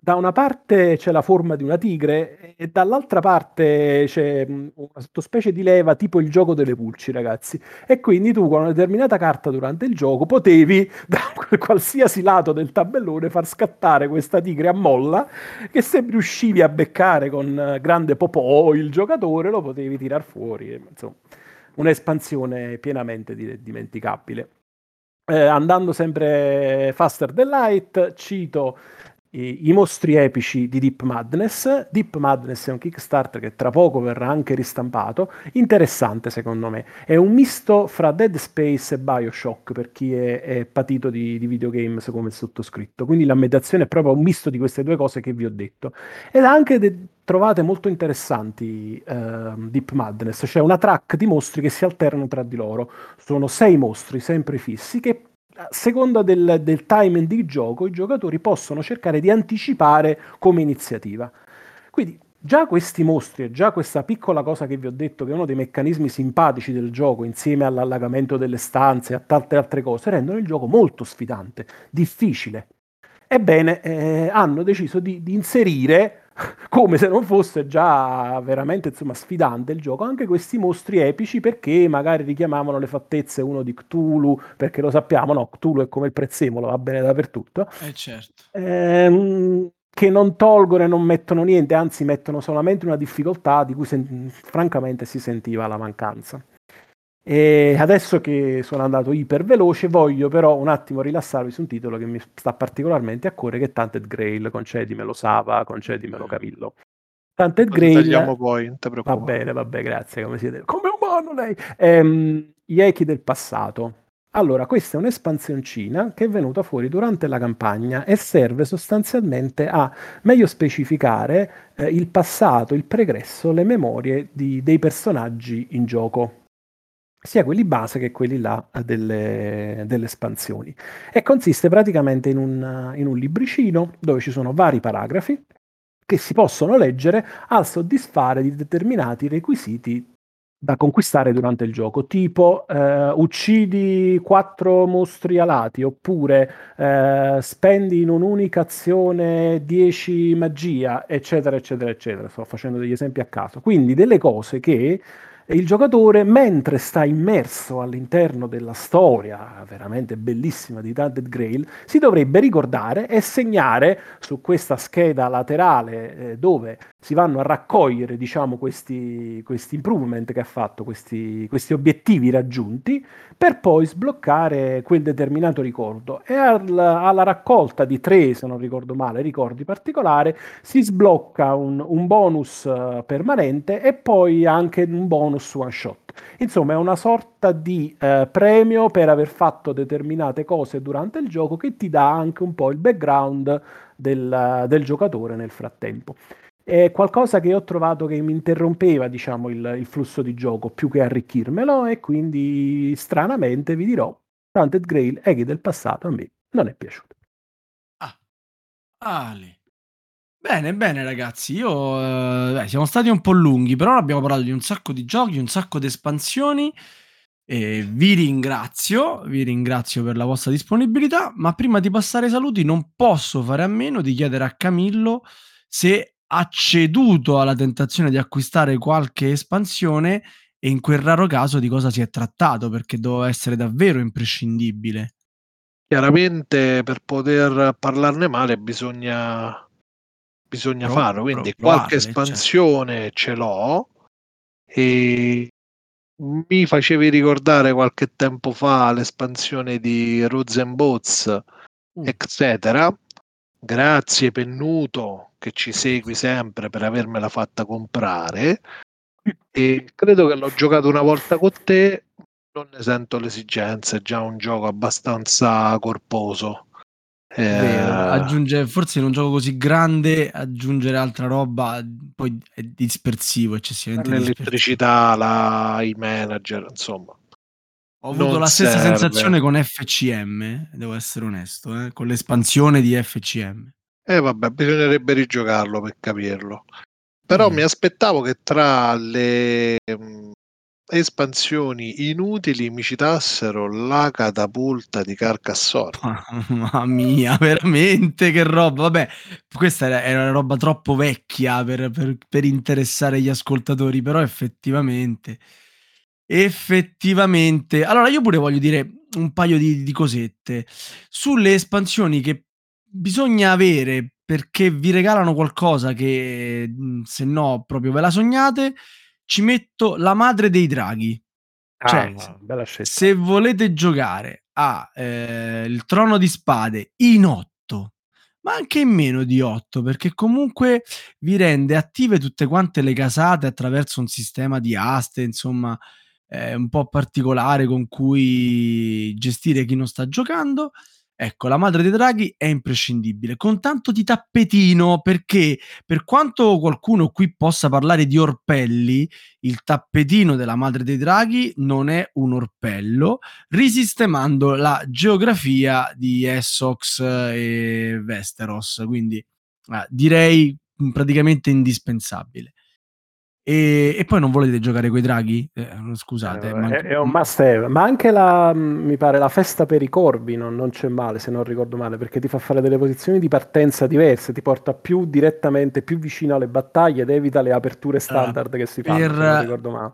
Eh, da una parte c'è la forma di una tigre e dall'altra parte c'è una sottospecie di leva tipo il gioco delle pulci, ragazzi. E quindi tu con una determinata carta durante il gioco potevi da qualsiasi lato del tabellone far scattare questa tigre a molla che se riuscivi a beccare con grande popò il giocatore lo potevi tirar fuori. Insomma, un'espansione pienamente dimenticabile. Eh, andando sempre faster than light, cito i, mostri epici di Deep Madness. Deep Madness è un Kickstarter che tra poco verrà anche ristampato. Interessante secondo me. È un misto fra Dead Space e Bioshock per chi è, è patito di, di, videogames come il sottoscritto. Quindi la mediazione è proprio un misto di queste due cose che vi ho detto. Ed anche de- trovate molto interessanti uh, Deep Madness. C'è una track di mostri che si alternano tra di loro. Sono sei mostri sempre fissi che a seconda del, del timing di gioco, i giocatori possono cercare di anticipare come iniziativa. Quindi già questi mostri e già questa piccola cosa che vi ho detto, che è uno dei meccanismi simpatici del gioco, insieme all'allagamento delle stanze e a tante altre cose, rendono il gioco molto sfidante, difficile. Ebbene, eh, hanno deciso di, di inserire come se non fosse già veramente insomma, sfidante il gioco, anche questi mostri epici perché magari richiamavano le fattezze uno di Cthulhu, perché lo sappiamo, no, Cthulhu è come il prezzemolo, va bene dappertutto. Eh certo. Ehm, che non tolgono e non mettono niente, anzi mettono solamente una difficoltà di cui sen- francamente si sentiva la mancanza. E adesso che sono andato iper veloce, voglio però un attimo rilassarvi su un titolo che mi sta particolarmente a cuore, che è Tanted Grail. Concedimelo Sava, concedimelo Camillo. Tanted Grail. Tagliamo poi, non ti Va bene, vabbè, grazie. Come siete? Come umano lei. Ehm, gli echi del passato. Allora, questa è un'espansioncina che è venuta fuori durante la campagna e serve sostanzialmente a meglio specificare eh, il passato, il pregresso, le memorie di, dei personaggi in gioco sia quelli base che quelli là delle, delle espansioni. E consiste praticamente in un, in un libricino dove ci sono vari paragrafi che si possono leggere al soddisfare di determinati requisiti da conquistare durante il gioco, tipo eh, uccidi quattro mostri alati oppure eh, spendi in un'unica azione 10 magia, eccetera, eccetera, eccetera. Sto facendo degli esempi a caso. Quindi delle cose che il giocatore, mentre sta immerso all'interno della storia veramente bellissima di Tainted Grail, si dovrebbe ricordare e segnare su questa scheda laterale eh, dove si vanno a raccogliere diciamo, questi, questi improvement che ha fatto, questi, questi, obiettivi raggiunti, per poi sbloccare quel determinato ricordo. E alla, alla, raccolta di tre, se non ricordo male, ricordi particolari, si sblocca un, un bonus uh, permanente e poi anche un bonus one shot. Insomma, è una sorta di uh, premio per aver fatto determinate cose durante il gioco che ti dà anche un po' il background del, del giocatore nel frattempo è qualcosa che ho trovato che mi interrompeva, diciamo, il, il, flusso di gioco più che arricchirmelo e quindi stranamente vi dirò, Tainted Grail Eghi del passato a me non è piaciuto. Ah, Ale. Bene, bene ragazzi, io eh, siamo stati un po' lunghi, però abbiamo parlato di un sacco di giochi, un sacco di espansioni. E vi ringrazio, vi ringrazio per la vostra disponibilità, ma prima di passare ai saluti non posso fare a meno di chiedere a Camillo se ha ceduto alla tentazione di acquistare qualche espansione e in quel raro caso di cosa si è trattato perché doveva essere davvero imprescindibile. Chiaramente per poter parlarne male bisogna, bisogna pro, farlo, quindi pro, qualche certo. espansione certo. ce l'ho e mi facevi ricordare qualche tempo fa l'espansione di Roots and Boats, uh. eccetera. Grazie Pennuto che ci segui sempre per avermela fatta comprare. E credo che l'ho giocato una volta con te non ne sento l'esigenza è già un gioco abbastanza corposo. Eh... aggiunge forse in un gioco così grande aggiungere altra roba poi è dispersivo eccessivamente l'elettricità la, i manager insomma ho avuto non la stessa serve. sensazione con FCM devo essere onesto eh? con l'espansione di FCM eh vabbè, bisognerebbe rigiocarlo per capirlo. Però mm. mi aspettavo che tra le um, espansioni inutili mi citassero la catapulta di Carcassonne. Mamma mia, veramente che roba. Vabbè, questa era, era una roba troppo vecchia per, per, per interessare gli ascoltatori, però effettivamente effettivamente. Allora, io pure voglio dire un paio di, di, cosette sulle espansioni che bisogna avere perché vi regalano qualcosa che mhmm, se no proprio ve la sognate. Ci metto la madre dei draghi. Cioè, ah, se volete giocare a eh, il trono di spade in 8, ma anche in meno di 8, perché comunque vi rende attive tutte quante le casate attraverso un sistema di aste, insomma, eh, un po' particolare con cui gestire chi non sta giocando. Ecco, la madre dei draghi è imprescindibile, con tanto di tappetino, perché per quanto qualcuno qui possa parlare di orpelli, il tappetino della madre dei draghi non è un orpello, risistemando la geografia di Essox e Westeros, quindi eh, direi praticamente indispensabile. E, e, poi non volete giocare coi draghi? Eh, scusate, eh, manca... è, è, un must have. Ma anche la, mi pare, la festa per i corvi non, non, c'è male, se non ricordo male, perché ti fa fare delle posizioni di partenza diverse, ti porta più direttamente, più vicino alle battaglie ed evita le aperture ah, standard ah, che si fanno, per, se non ricordo male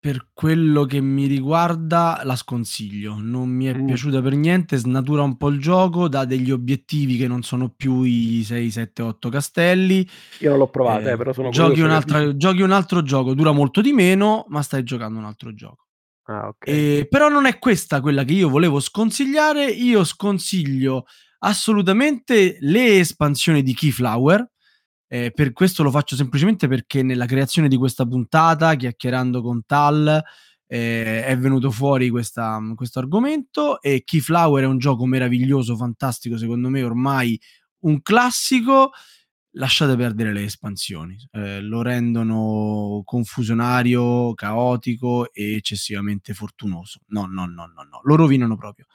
per quello che mi riguarda la sconsiglio, non mi è mm. piaciuta per niente, snatura un po' il gioco, dà degli obiettivi che non sono più i 6, 7, 8 castelli. Io non l'ho provato, eh, eh, però sono giochi, un'altra, giochi un altro gioco, dura molto di meno, ma stai giocando un altro gioco. Ah, okay. eh, però non è questa quella che io volevo sconsigliare, io sconsiglio assolutamente le espansioni di Keyflower, eh, per questo lo faccio semplicemente perché nella creazione di questa puntata, chiacchierando con Tal, eh, è venuto fuori questo argomento e Keyflower è un gioco meraviglioso, fantastico, secondo me ormai un classico. Lasciate perdere le espansioni, eh, lo rendono confusionario, caotico e eccessivamente fortunoso. No, no, no, no, no, lo rovinano proprio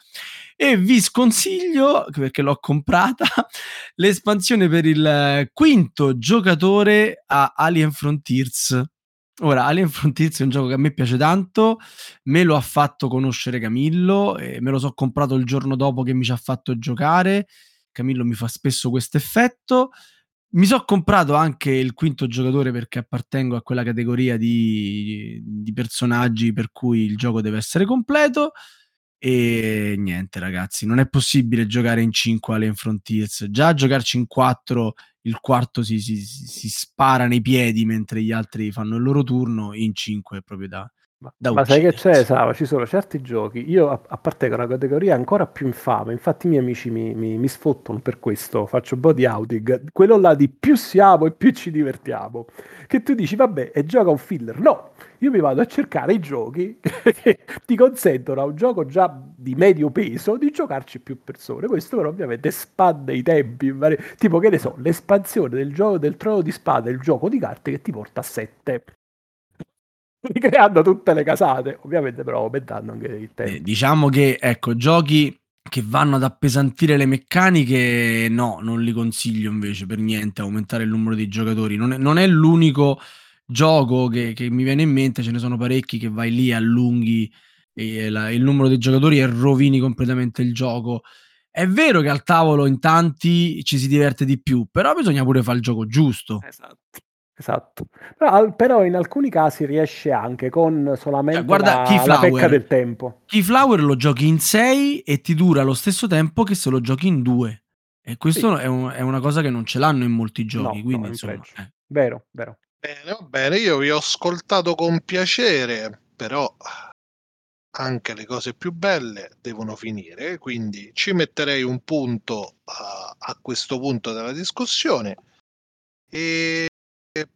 e vi sconsiglio, perché l'ho comprata, l'espansione per il quinto giocatore a Alien Frontiers. Ora, Alien Frontiers è un gioco che a me piace tanto, me lo ha fatto conoscere Camillo, e me lo so comprato il giorno dopo che mi ci ha fatto giocare. Camillo mi fa spesso questo effetto. Mi sono comprato anche il quinto giocatore perché appartengo a quella categoria di, di personaggi per cui il gioco deve essere completo. E niente, ragazzi, non è possibile giocare in 5 Alien Frontiers. Già giocarci in 4, il quarto si, si, si, spara nei piedi mentre gli altri fanno il loro turno. In 5 è proprio da, ma, ma sai che c'è, Sava? Ci sono certi giochi. Io appartengo a una categoria ancora più infame. Infatti, i miei amici mi, mi, mi sfottono per questo. Faccio body outing. Quello là di più siamo e più ci divertiamo. Che tu dici, vabbè, e gioca un filler. No, io mi vado a cercare i giochi che ti consentono a un gioco già di medio peso di giocarci più persone. Questo, però, ovviamente spande i tempi. Tipo, che ne so, l'espansione del gioco del trono di spada, il gioco di carte che ti porta a 7 ricreando tutte le casate, ovviamente però aumentando anche il tempo. Eh, diciamo che, ecco, giochi che vanno ad appesantire le meccaniche, no, non li consiglio invece per niente, aumentare il numero di giocatori. Non è, non è l'unico gioco che, che, mi viene in mente, ce ne sono parecchi che vai lì, allunghi e la, il numero di giocatori e rovini completamente il gioco. È vero che al tavolo in tanti ci si diverte di più, però bisogna pure fare il gioco giusto. Esatto. Esatto, però, però in alcuni casi riesce anche con solamente cioè, guarda, la, Keyflower. la pecca del tempo. Keyflower lo giochi in 6 e ti dura lo stesso tempo che se lo giochi in 2. E questo sì. è, un, è, una cosa che non ce l'hanno in molti giochi. No, quindi, no, insomma, eh. Vero, vero. Bene, va bene, io vi ho ascoltato con piacere, però anche le cose più belle devono finire, quindi ci metterei un punto a, a questo punto della discussione e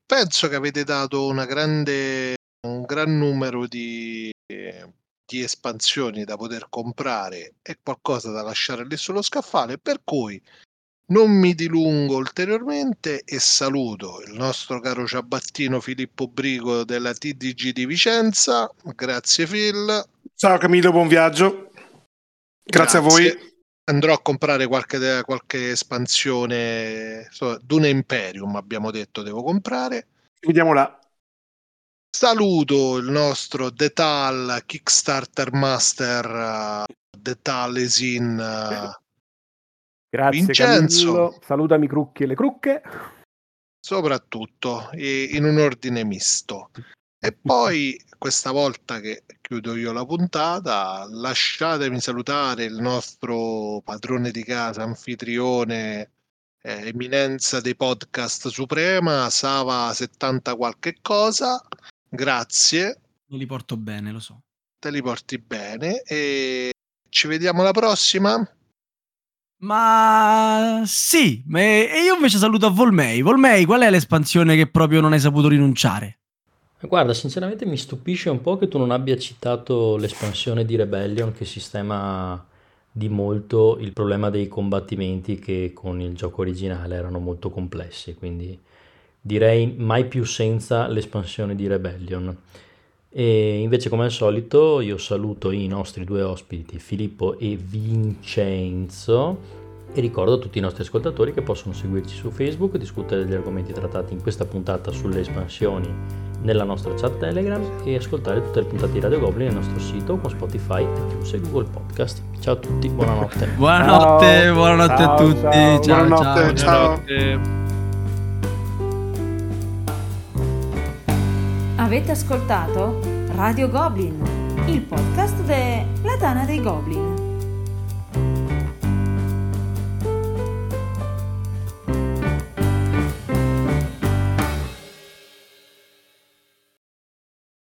penso che avete dato una grande, un gran numero di, di espansioni da poter comprare e qualcosa da lasciare lì sullo scaffale, per cui non mi dilungo ulteriormente e saluto il nostro caro ciabattino Filippo Brigo della TDG di Vicenza. Grazie Phil. Ciao Camillo, buon viaggio. Grazie, Grazie. a voi andrò a comprare qualche, qualche espansione so, Dune Imperium abbiamo detto devo comprare. Vediamo là. Saluto il nostro Detal Kickstarter Master uh, Detal Esin uh, grazie Vincenzo. Camillo. salutami Crucchi e le Crucche. Soprattutto in un ordine misto e poi questa volta che chiudo io la puntata, lasciatemi salutare il nostro padrone di casa, anfitrione, eh, eminenza dei podcast suprema, Sava 70 qualche cosa. Grazie. Me li porto bene, lo so. Te li porti bene e ci vediamo alla prossima. Ma sì, e io invece saluto a Volmei. Volmei, qual è l'espansione che proprio non hai saputo rinunciare? Guarda, sinceramente mi stupisce un po' che tu non abbia citato l'espansione di Rebellion che sistema di molto il problema dei combattimenti che con il gioco originale erano molto complessi, quindi direi mai più senza l'espansione di Rebellion. E invece come al solito io saluto i nostri due ospiti Filippo e Vincenzo e ricordo a tutti i nostri ascoltatori che possono seguirci su Facebook, discutere degli argomenti trattati in questa puntata sulle espansioni nella nostra chat Telegram e ascoltare tutte le puntate di Radio Goblin nel nostro sito con Spotify, iTunes e Google Podcast. Ciao a tutti, buonanotte. Buonanotte, ciao. buonanotte ciao, a tutti. Ciao, ciao, buonanotte, ciao. Avete ascoltato Radio Goblin, il podcast della Tana dei Goblin.